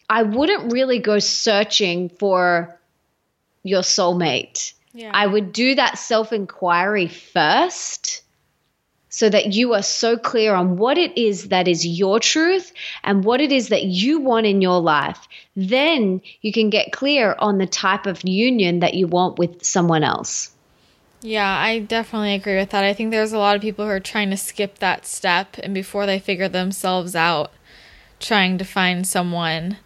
I wouldn't really go searching for your soulmate. Yeah. I would do that self inquiry first so that you are so clear on what it is that is your truth and what it is that you want in your life. Then you can get clear on the type of union that you want with someone else. Yeah, I definitely agree with that. I think there's a lot of people who are trying to skip that step and before they figure themselves out, trying to find someone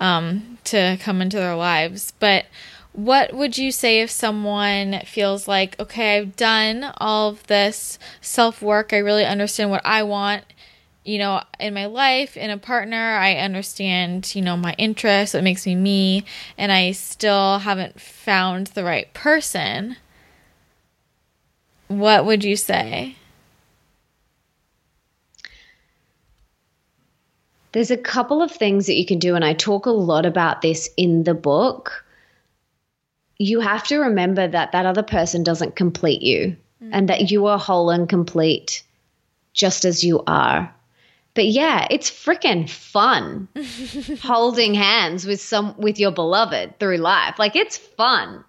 um, to come into their lives. But what would you say if someone feels like, okay, I've done all of this self work, I really understand what I want, you know, in my life, in a partner, I understand, you know, my interests, what makes me me, and I still haven't found the right person? What would you say? There's a couple of things that you can do, and I talk a lot about this in the book you have to remember that that other person doesn't complete you mm. and that you are whole and complete just as you are. But yeah, it's freaking fun holding hands with some with your beloved through life. Like it's fun.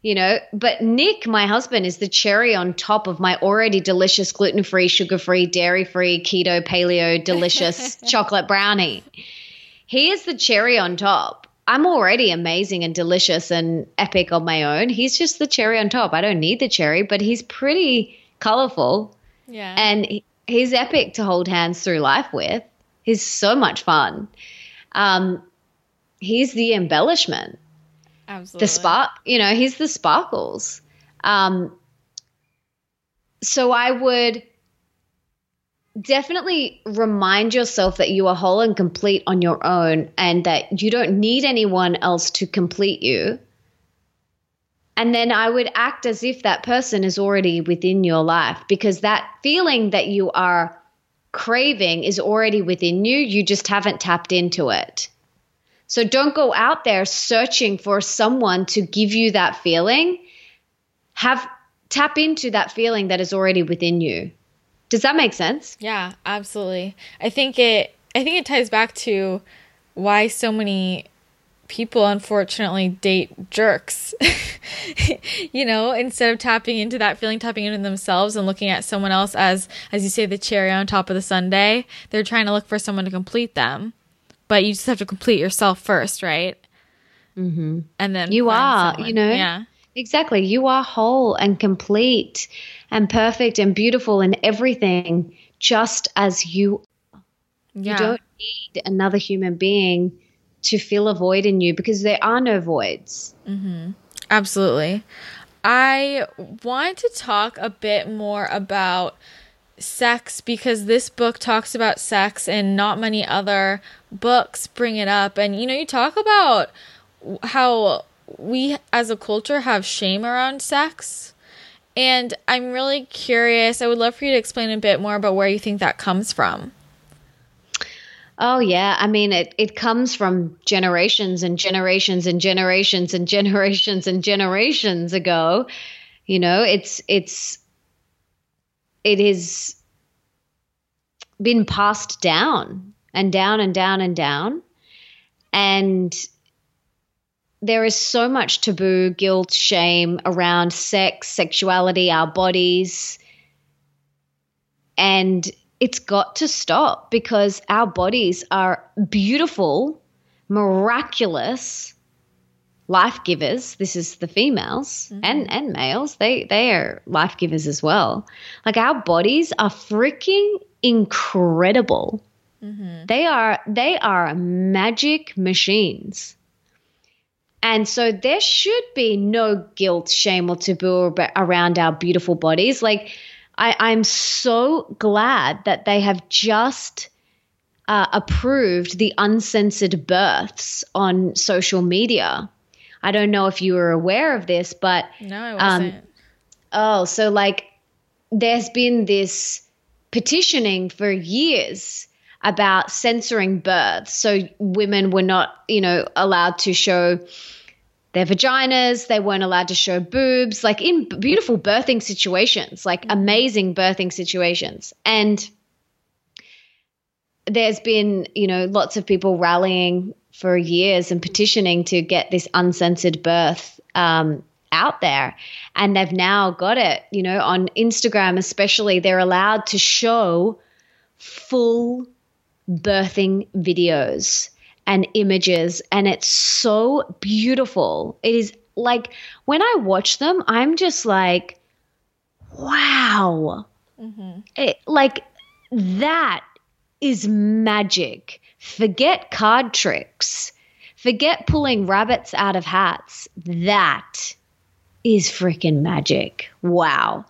You know, but Nick, my husband, is the cherry on top of my already delicious gluten-free, sugar-free, dairy-free, keto, paleo, delicious chocolate brownie. he is the cherry on top. I'm already amazing and delicious and epic on my own. He's just the cherry on top. I don't need the cherry, but he's pretty colorful. Yeah. And he's epic to hold hands through life with. He's so much fun. Um, he's the embellishment. Absolutely. The spark, you know, he's the sparkles. Um, so I would definitely remind yourself that you are whole and complete on your own and that you don't need anyone else to complete you. And then I would act as if that person is already within your life because that feeling that you are craving is already within you. You just haven't tapped into it. So don't go out there searching for someone to give you that feeling. Have tap into that feeling that is already within you. Does that make sense? Yeah, absolutely. I think it I think it ties back to why so many people unfortunately date jerks. you know, instead of tapping into that feeling, tapping into themselves and looking at someone else as as you say the cherry on top of the sundae, they're trying to look for someone to complete them. But you just have to complete yourself first, right? Mm-hmm. And then you are, someone. you know, yeah, exactly. You are whole and complete and perfect and beautiful and everything, just as you. yeah. You don't need another human being to fill a void in you because there are no voids. Mm-hmm. Absolutely. I want to talk a bit more about sex because this book talks about sex and not many other books bring it up. And you know, you talk about how we as a culture have shame around sex. And I'm really curious. I would love for you to explain a bit more about where you think that comes from. Oh yeah, I mean it it comes from generations and generations and generations and generations and generations ago. You know, it's it's it is been passed down and down and down and down. And there is so much taboo, guilt, shame around sex, sexuality, our bodies. And it's got to stop because our bodies are beautiful, miraculous life givers. This is the females mm-hmm. and, and males. They they are life givers as well. Like our bodies are freaking incredible. Mm-hmm. They are they are magic machines. And so there should be no guilt, shame, or taboo around our beautiful bodies. Like, I, I'm so glad that they have just uh, approved the uncensored births on social media. I don't know if you were aware of this, but No, I Um, wasn't. oh, so like there's been this petitioning for years about censoring births. So women were not, you know, allowed to show their vaginas, they weren't allowed to show boobs, like in beautiful birthing situations, like amazing birthing situations. And there's been, you know, lots of people rallying for years and petitioning to get this uncensored birth um, out there. And they've now got it, you know, on Instagram, especially, they're allowed to show full birthing videos and images. And it's so beautiful. It is like when I watch them, I'm just like, wow. Mm-hmm. It, like that is magic. Forget card tricks. Forget pulling rabbits out of hats. That is freaking magic. Wow.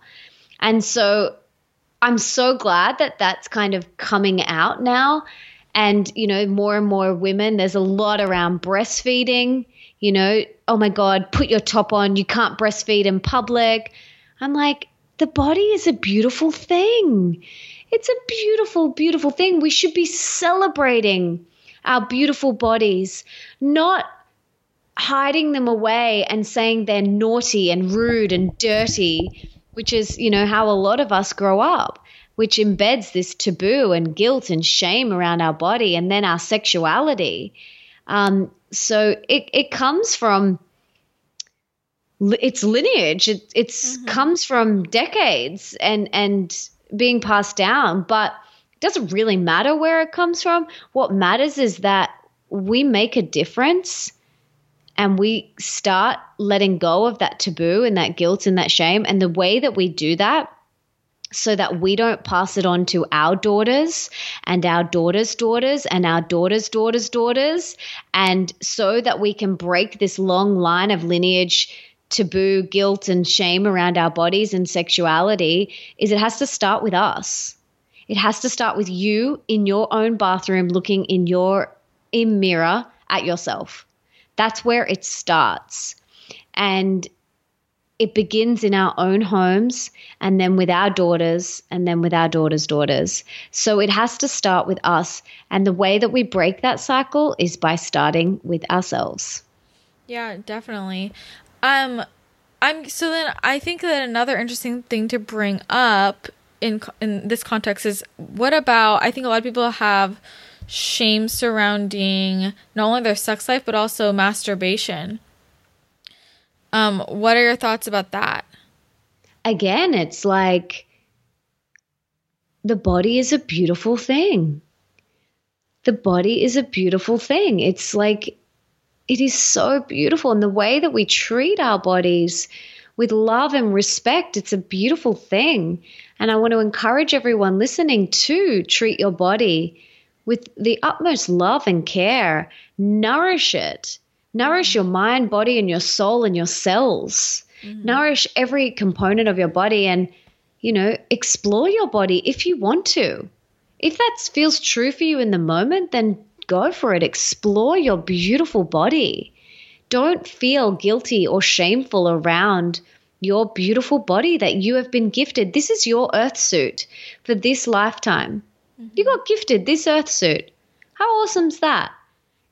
And so I'm so glad that that's kind of coming out now. And, you know, more and more women, there's a lot around breastfeeding. You know, oh my God, put your top on. You can't breastfeed in public. I'm like, the body is a beautiful thing. It's a beautiful, beautiful thing. We should be celebrating our beautiful bodies, not hiding them away and saying they're naughty and rude and dirty, which is, you know, how a lot of us grow up, which embeds this taboo and guilt and shame around our body and then our sexuality. Um, so it, it comes from its lineage. It it's comes from decades and and being passed down, but it doesn't really matter where it comes from. What matters is that we make a difference and we start letting go of that taboo and that guilt and that shame. And the way that we do that so that we don't pass it on to our daughters and our daughters' daughters and our daughters' daughters' daughters. And so that we can break this long line of lineage taboo, guilt, and shame around our bodies and sexuality is it has to start with us. It has to start with you in your own bathroom looking in your in mirror at yourself. That's where it starts. And it begins in our own homes and then with our daughters and then with our daughters' daughters. So it has to start with us. And the way that we break that cycle is by starting with ourselves. Yeah, definitely. Um I'm so then I think that another interesting thing to bring up in in this context is what about I think a lot of people have shame surrounding not only their sex life but also masturbation. Um, what are your thoughts about that? Again, it's like the body is a beautiful thing. The body is a beautiful thing. It's like it is so beautiful. And the way that we treat our bodies with love and respect, it's a beautiful thing. And I want to encourage everyone listening to treat your body with the utmost love and care. Nourish it. Nourish your mind, body, and your soul and your cells. Mm-hmm. Nourish every component of your body and, you know, explore your body if you want to. If that feels true for you in the moment, then go for it. Explore your beautiful body. Don't feel guilty or shameful around your beautiful body that you have been gifted. This is your earth suit for this lifetime. Mm-hmm. You got gifted this earth suit. How awesome's that?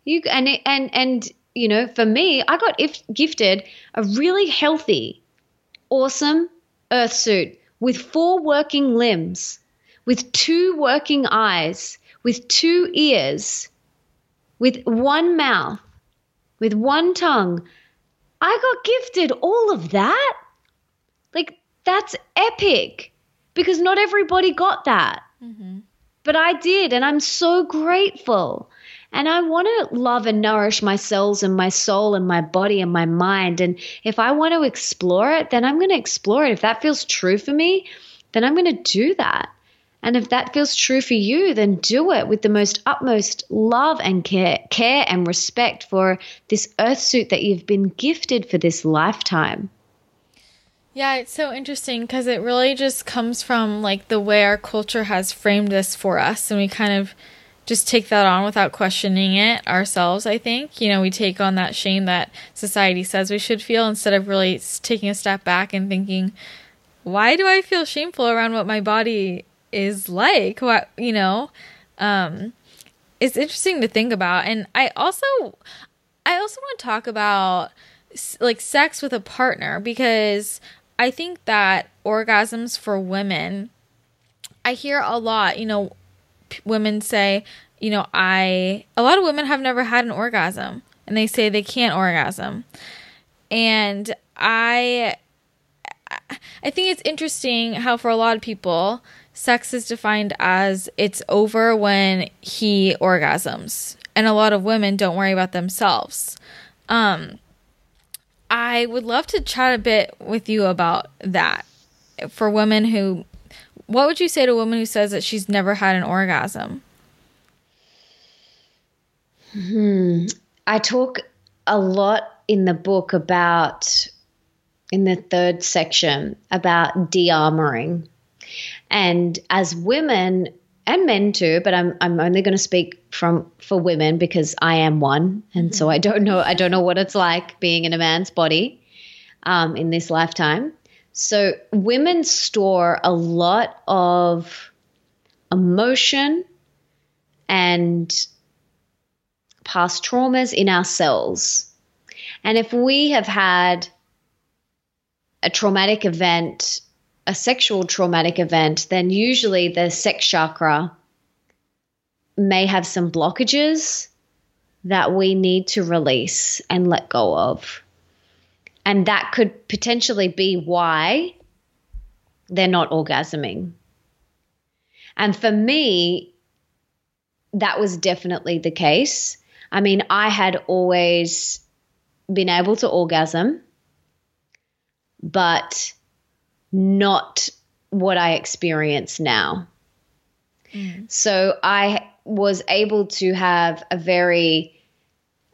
You and and and you know, for me, I got if, gifted a really healthy, awesome earth suit with four working limbs, with two working eyes, with two ears, with one mouth, with one tongue. I got gifted all of that. Like, that's epic because not everybody got that. Mm-hmm. But I did, and I'm so grateful. And I want to love and nourish my cells and my soul and my body and my mind. And if I want to explore it, then I'm going to explore it. If that feels true for me, then I'm going to do that. And if that feels true for you, then do it with the most utmost love and care, care and respect for this earth suit that you've been gifted for this lifetime. Yeah, it's so interesting because it really just comes from like the way our culture has framed this for us, and we kind of just take that on without questioning it ourselves, I think. You know, we take on that shame that society says we should feel instead of really taking a step back and thinking, why do I feel shameful around what my body is like? What, you know, um, it's interesting to think about. And I also, I also want to talk about like sex with a partner because I think that orgasms for women, I hear a lot, you know, women say, you know, I a lot of women have never had an orgasm and they say they can't orgasm. And I I think it's interesting how for a lot of people sex is defined as it's over when he orgasms and a lot of women don't worry about themselves. Um I would love to chat a bit with you about that for women who what would you say to a woman who says that she's never had an orgasm? Hmm. I talk a lot in the book about, in the third section, about de armoring. And as women and men too, but I'm I'm only going to speak from for women because I am one, and so I don't know I don't know what it's like being in a man's body um, in this lifetime. So women store a lot of emotion and past traumas in our cells. And if we have had a traumatic event, a sexual traumatic event, then usually the sex chakra may have some blockages that we need to release and let go of. And that could potentially be why they're not orgasming. And for me, that was definitely the case. I mean, I had always been able to orgasm, but not what I experience now. Mm. So I was able to have a very,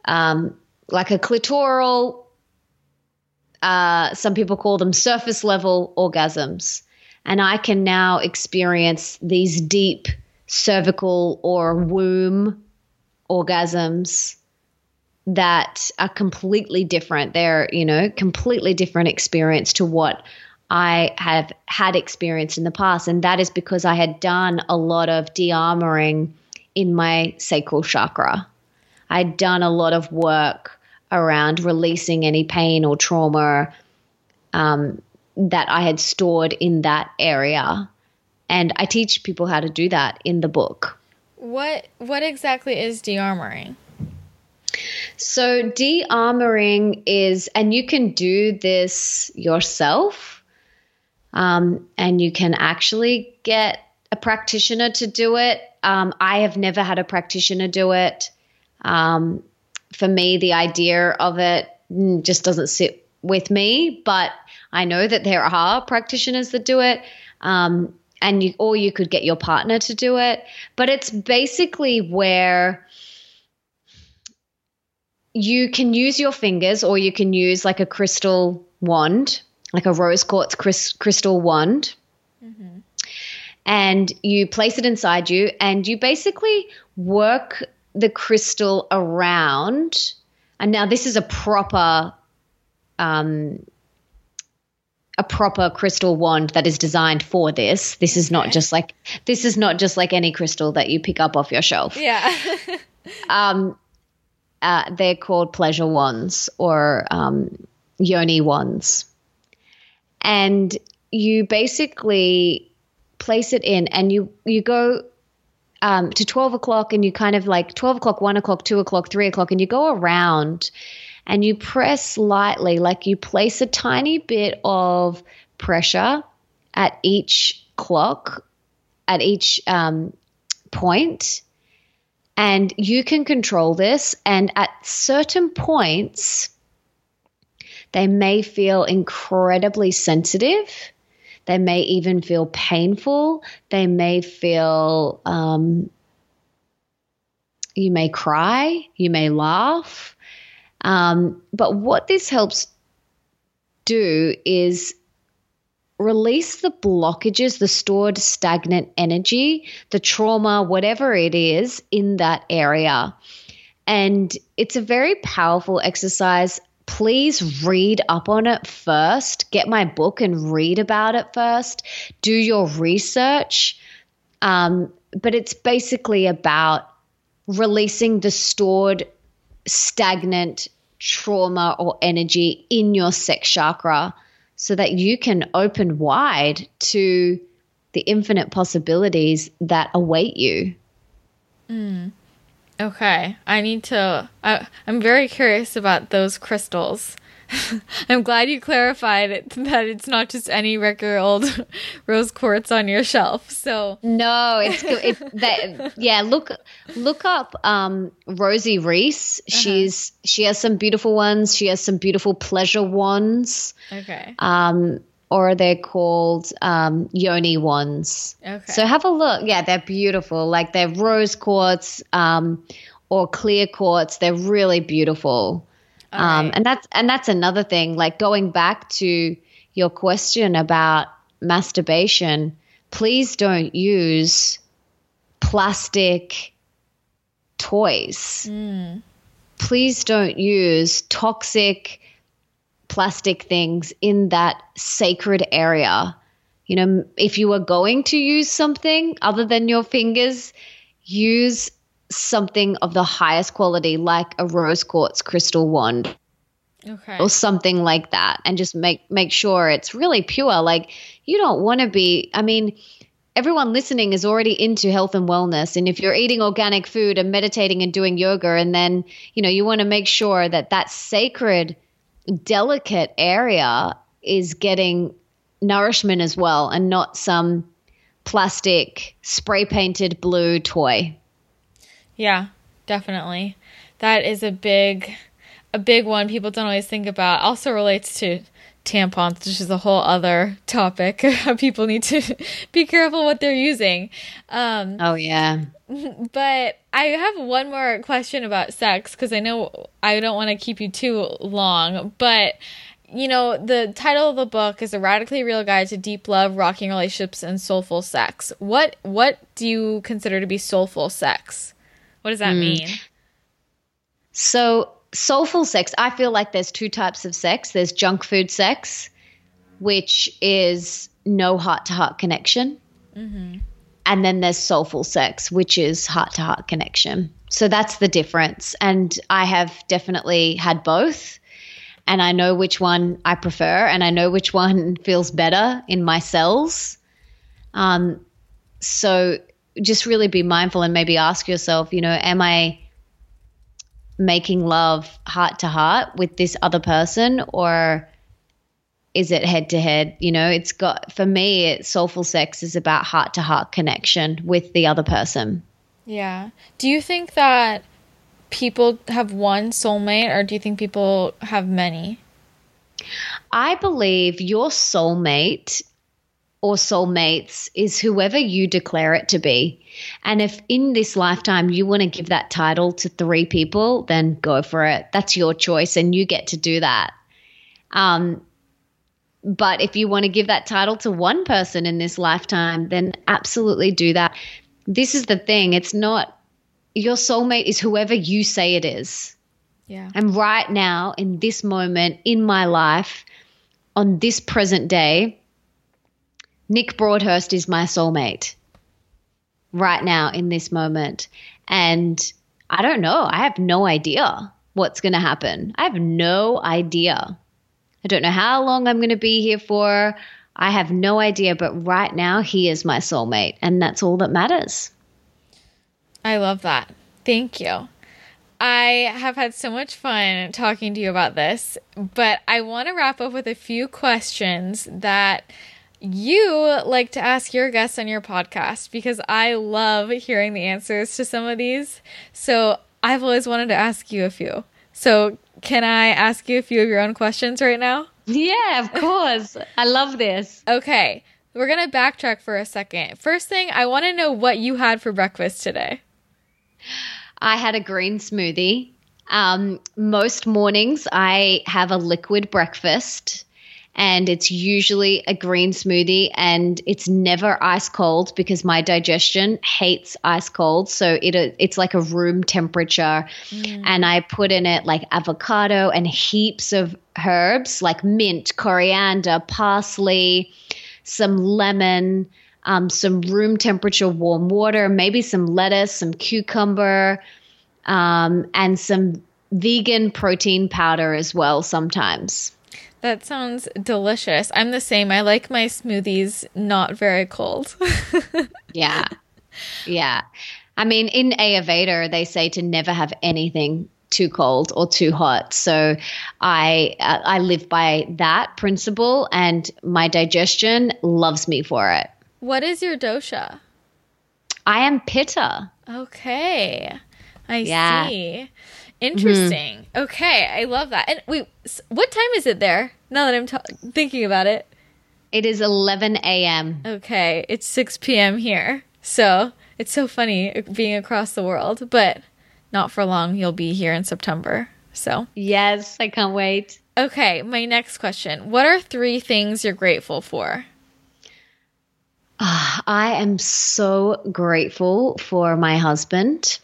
um, like a clitoral, uh, some people call them surface level orgasms. And I can now experience these deep cervical or womb orgasms that are completely different. They're, you know, completely different experience to what I have had experience in the past. And that is because I had done a lot of de armoring in my sacral chakra. I'd done a lot of work around releasing any pain or trauma um, that I had stored in that area. And I teach people how to do that in the book. What what exactly is de-armoring? So de-armoring is, and you can do this yourself, um, and you can actually get a practitioner to do it. Um, I have never had a practitioner do it. Um, for me, the idea of it just doesn't sit with me, but I know that there are practitioners that do it. Um, and you, or you could get your partner to do it. But it's basically where you can use your fingers or you can use like a crystal wand, like a rose quartz crystal wand. Mm-hmm. And you place it inside you and you basically work the crystal around. And now this is a proper um, a proper crystal wand that is designed for this. This is not just like this is not just like any crystal that you pick up off your shelf. Yeah. um, uh, they're called pleasure wands or um, yoni wands, and you basically place it in, and you you go um, to 12 o'clock and you kind of like 12 o'clock, 1 o'clock, 2 o'clock, 3 o'clock, and you go around and you press lightly, like you place a tiny bit of pressure at each clock, at each um, point, and you can control this. And at certain points, they may feel incredibly sensitive. They may even feel painful. They may feel, um, you may cry, you may laugh. Um, but what this helps do is release the blockages, the stored stagnant energy, the trauma, whatever it is in that area. And it's a very powerful exercise. Please read up on it first. Get my book and read about it first. Do your research. Um, but it's basically about releasing the stored stagnant trauma or energy in your sex chakra so that you can open wide to the infinite possibilities that await you. Mm. Okay, I need to. I, I'm very curious about those crystals. I'm glad you clarified it, that it's not just any regular old rose quartz on your shelf. So no, it's it, that, yeah. Look look up um, Rosie Reese. Uh-huh. She's she has some beautiful ones. She has some beautiful pleasure wands. Okay. Um, or they're called um, yoni wands. Okay. So have a look. Yeah, they're beautiful. Like they're rose quartz um, or clear quartz. They're really beautiful. Um, right. and that's and that's another thing. Like going back to your question about masturbation, please don't use plastic toys. Mm. Please don't use toxic plastic things in that sacred area. You know, if you are going to use something other than your fingers, use something of the highest quality, like a rose quartz crystal wand. Okay. Or something like that, and just make make sure it's really pure. Like you don't want to be. I mean, everyone listening is already into health and wellness, and if you're eating organic food and meditating and doing yoga, and then you know you want to make sure that that sacred, delicate area is getting nourishment as well, and not some plastic spray painted blue toy. Yeah, definitely. that is a big a big one people don't always think about. Also relates to tampons, which is a whole other topic. people need to be careful what they're using. Um, oh yeah. But I have one more question about sex because I know I don't want to keep you too long, but you know, the title of the book is a radically real guide to deep love, rocking relationships, and soulful sex. What what do you consider to be soulful sex? What does that mm. mean? So soulful sex, I feel like there's two types of sex. There's junk food sex, which is no heart to heart connection. Mm-hmm. And then there's soulful sex, which is heart to heart connection. So that's the difference. And I have definitely had both and I know which one I prefer, and I know which one feels better in my cells. Um, so just really be mindful and maybe ask yourself, you know, am I making love heart to heart with this other person or is it head to head? You know, it's got, for me, it, soulful sex is about heart to heart connection with the other person. Yeah. Do you think that people have one soulmate or do you think people have many? I believe your soulmate or soulmates is whoever you declare it to be. And if in this lifetime you want to give that title to three people, then go for it. That's your choice and you get to do that. Um, but if you want to give that title to one person in this lifetime, then absolutely do that. This is the thing it's not your soulmate is whoever you say it is. Yeah. And right now, in this moment in my life, on this present day, Nick Broadhurst is my soulmate right now in this moment. And I don't know. I have no idea what's going to happen. I have no idea. I don't know how long I'm going to be here for. I have no idea. But right now, he is my soulmate. And that's all that matters. I love that. Thank you. I have had so much fun talking to you about this, but I want to wrap up with a few questions that you like to ask your guests on your podcast because I love hearing the answers to some of these. So I've always wanted to ask you a few. So, can I ask you a few of your own questions right now? Yeah, of course. I love this. Okay, we're going to backtrack for a second. First thing, I want to know what you had for breakfast today. I had a green smoothie. Um, most mornings, I have a liquid breakfast, and it's usually a green smoothie, and it's never ice cold because my digestion hates ice cold. So it it's like a room temperature, mm. and I put in it like avocado and heaps of herbs like mint, coriander, parsley, some lemon um, some room temperature warm water, maybe some lettuce, some cucumber, um, and some vegan protein powder as well sometimes. That sounds delicious. I'm the same. I like my smoothies not very cold. yeah. Yeah. I mean, in Ayurveda, they say to never have anything too cold or too hot. So I uh, I live by that principle and my digestion loves me for it. What is your dosha? I am Pitta. Okay. I yeah. see. Interesting. Mm-hmm. Okay, I love that. And wait, what time is it there? Now that I'm t- thinking about it, it is 11 a.m. Okay, it's 6 p.m. here. So it's so funny uh, being across the world, but not for long. You'll be here in September. So yes, I can't wait. Okay, my next question: What are three things you're grateful for? I am so grateful for my husband.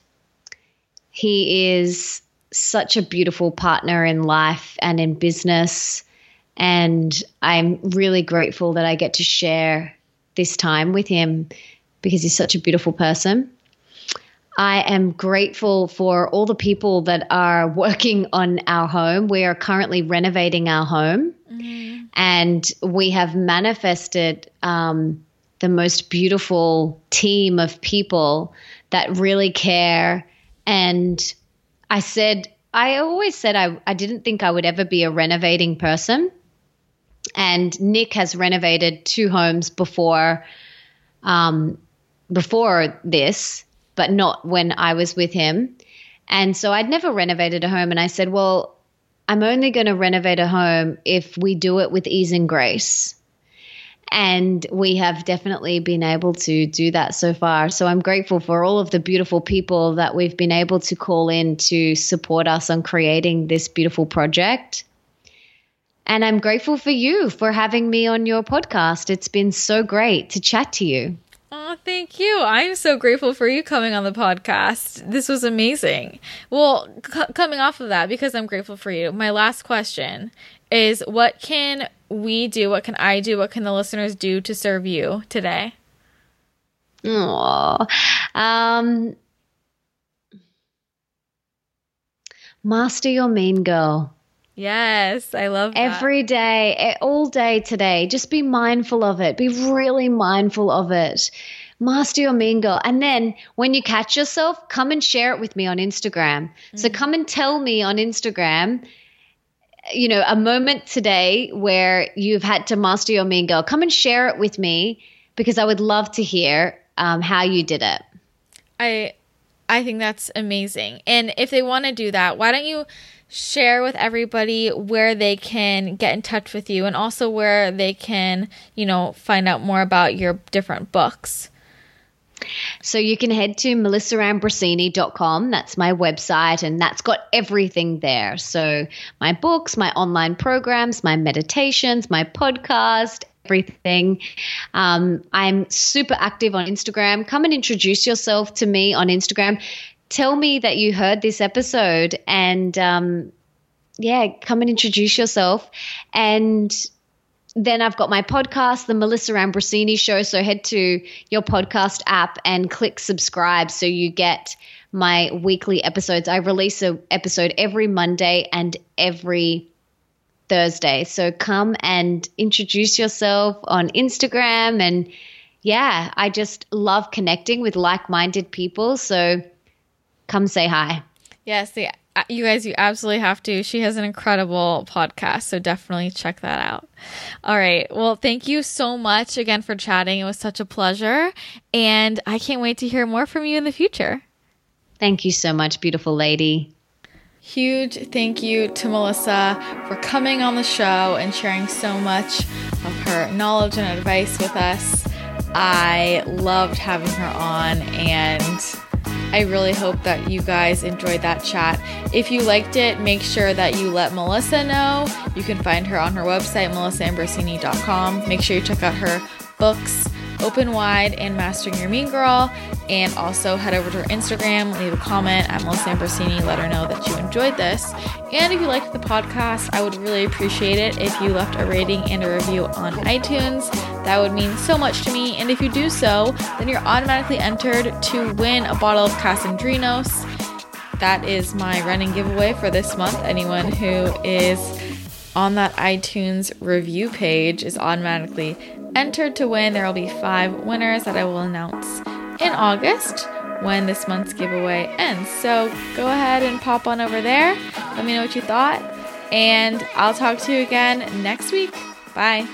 He is such a beautiful partner in life and in business. And I'm really grateful that I get to share this time with him because he's such a beautiful person. I am grateful for all the people that are working on our home. We are currently renovating our home mm-hmm. and we have manifested um, the most beautiful team of people that really care. And I said, I always said I, I didn't think I would ever be a renovating person. And Nick has renovated two homes before, um, before this, but not when I was with him. And so I'd never renovated a home. And I said, well, I'm only going to renovate a home if we do it with ease and grace. And we have definitely been able to do that so far. So I'm grateful for all of the beautiful people that we've been able to call in to support us on creating this beautiful project. And I'm grateful for you for having me on your podcast. It's been so great to chat to you. Oh, thank you. I'm so grateful for you coming on the podcast. This was amazing. Well, c- coming off of that, because I'm grateful for you, my last question is what can we do? What can I do? What can the listeners do to serve you today? Oh, um, master your mean girl. Yes, I love that. Every day, all day today, just be mindful of it. Be really mindful of it. Master your mean girl. And then when you catch yourself, come and share it with me on Instagram. Mm-hmm. So come and tell me on Instagram, you know, a moment today where you've had to master your mean girl. Come and share it with me because I would love to hear um, how you did it. I I think that's amazing. And if they want to do that, why don't you share with everybody where they can get in touch with you and also where they can, you know, find out more about your different books. So you can head to melissaambrosini.com. That's my website, and that's got everything there. So my books, my online programs, my meditations, my podcast, everything. Um, I'm super active on Instagram. Come and introduce yourself to me on Instagram tell me that you heard this episode and um, yeah, come and introduce yourself. And then I've got my podcast, The Melissa Ambrosini Show. So head to your podcast app and click subscribe so you get my weekly episodes. I release an episode every Monday and every Thursday. So come and introduce yourself on Instagram. And yeah, I just love connecting with like minded people. So come say hi. Yeah, you guys, you absolutely have to. She has an incredible podcast, so definitely check that out. All right. Well, thank you so much again for chatting. It was such a pleasure, and I can't wait to hear more from you in the future. Thank you so much, beautiful lady. Huge thank you to Melissa for coming on the show and sharing so much of her knowledge and advice with us. I loved having her on and I really hope that you guys enjoyed that chat. If you liked it, make sure that you let Melissa know. You can find her on her website, melissaambrosini.com. Make sure you check out her books Open Wide and Mastering Your Mean Girl. And also head over to her Instagram, leave a comment at Melissa Ambrosini, let her know that you enjoyed this. And if you liked the podcast, I would really appreciate it if you left a rating and a review on iTunes. That would mean so much to me. And if you do so, then you're automatically entered to win a bottle of Casandrinos. That is my running giveaway for this month. Anyone who is on that iTunes review page is automatically entered to win. There will be five winners that I will announce in August when this month's giveaway ends. So go ahead and pop on over there. Let me know what you thought. And I'll talk to you again next week. Bye.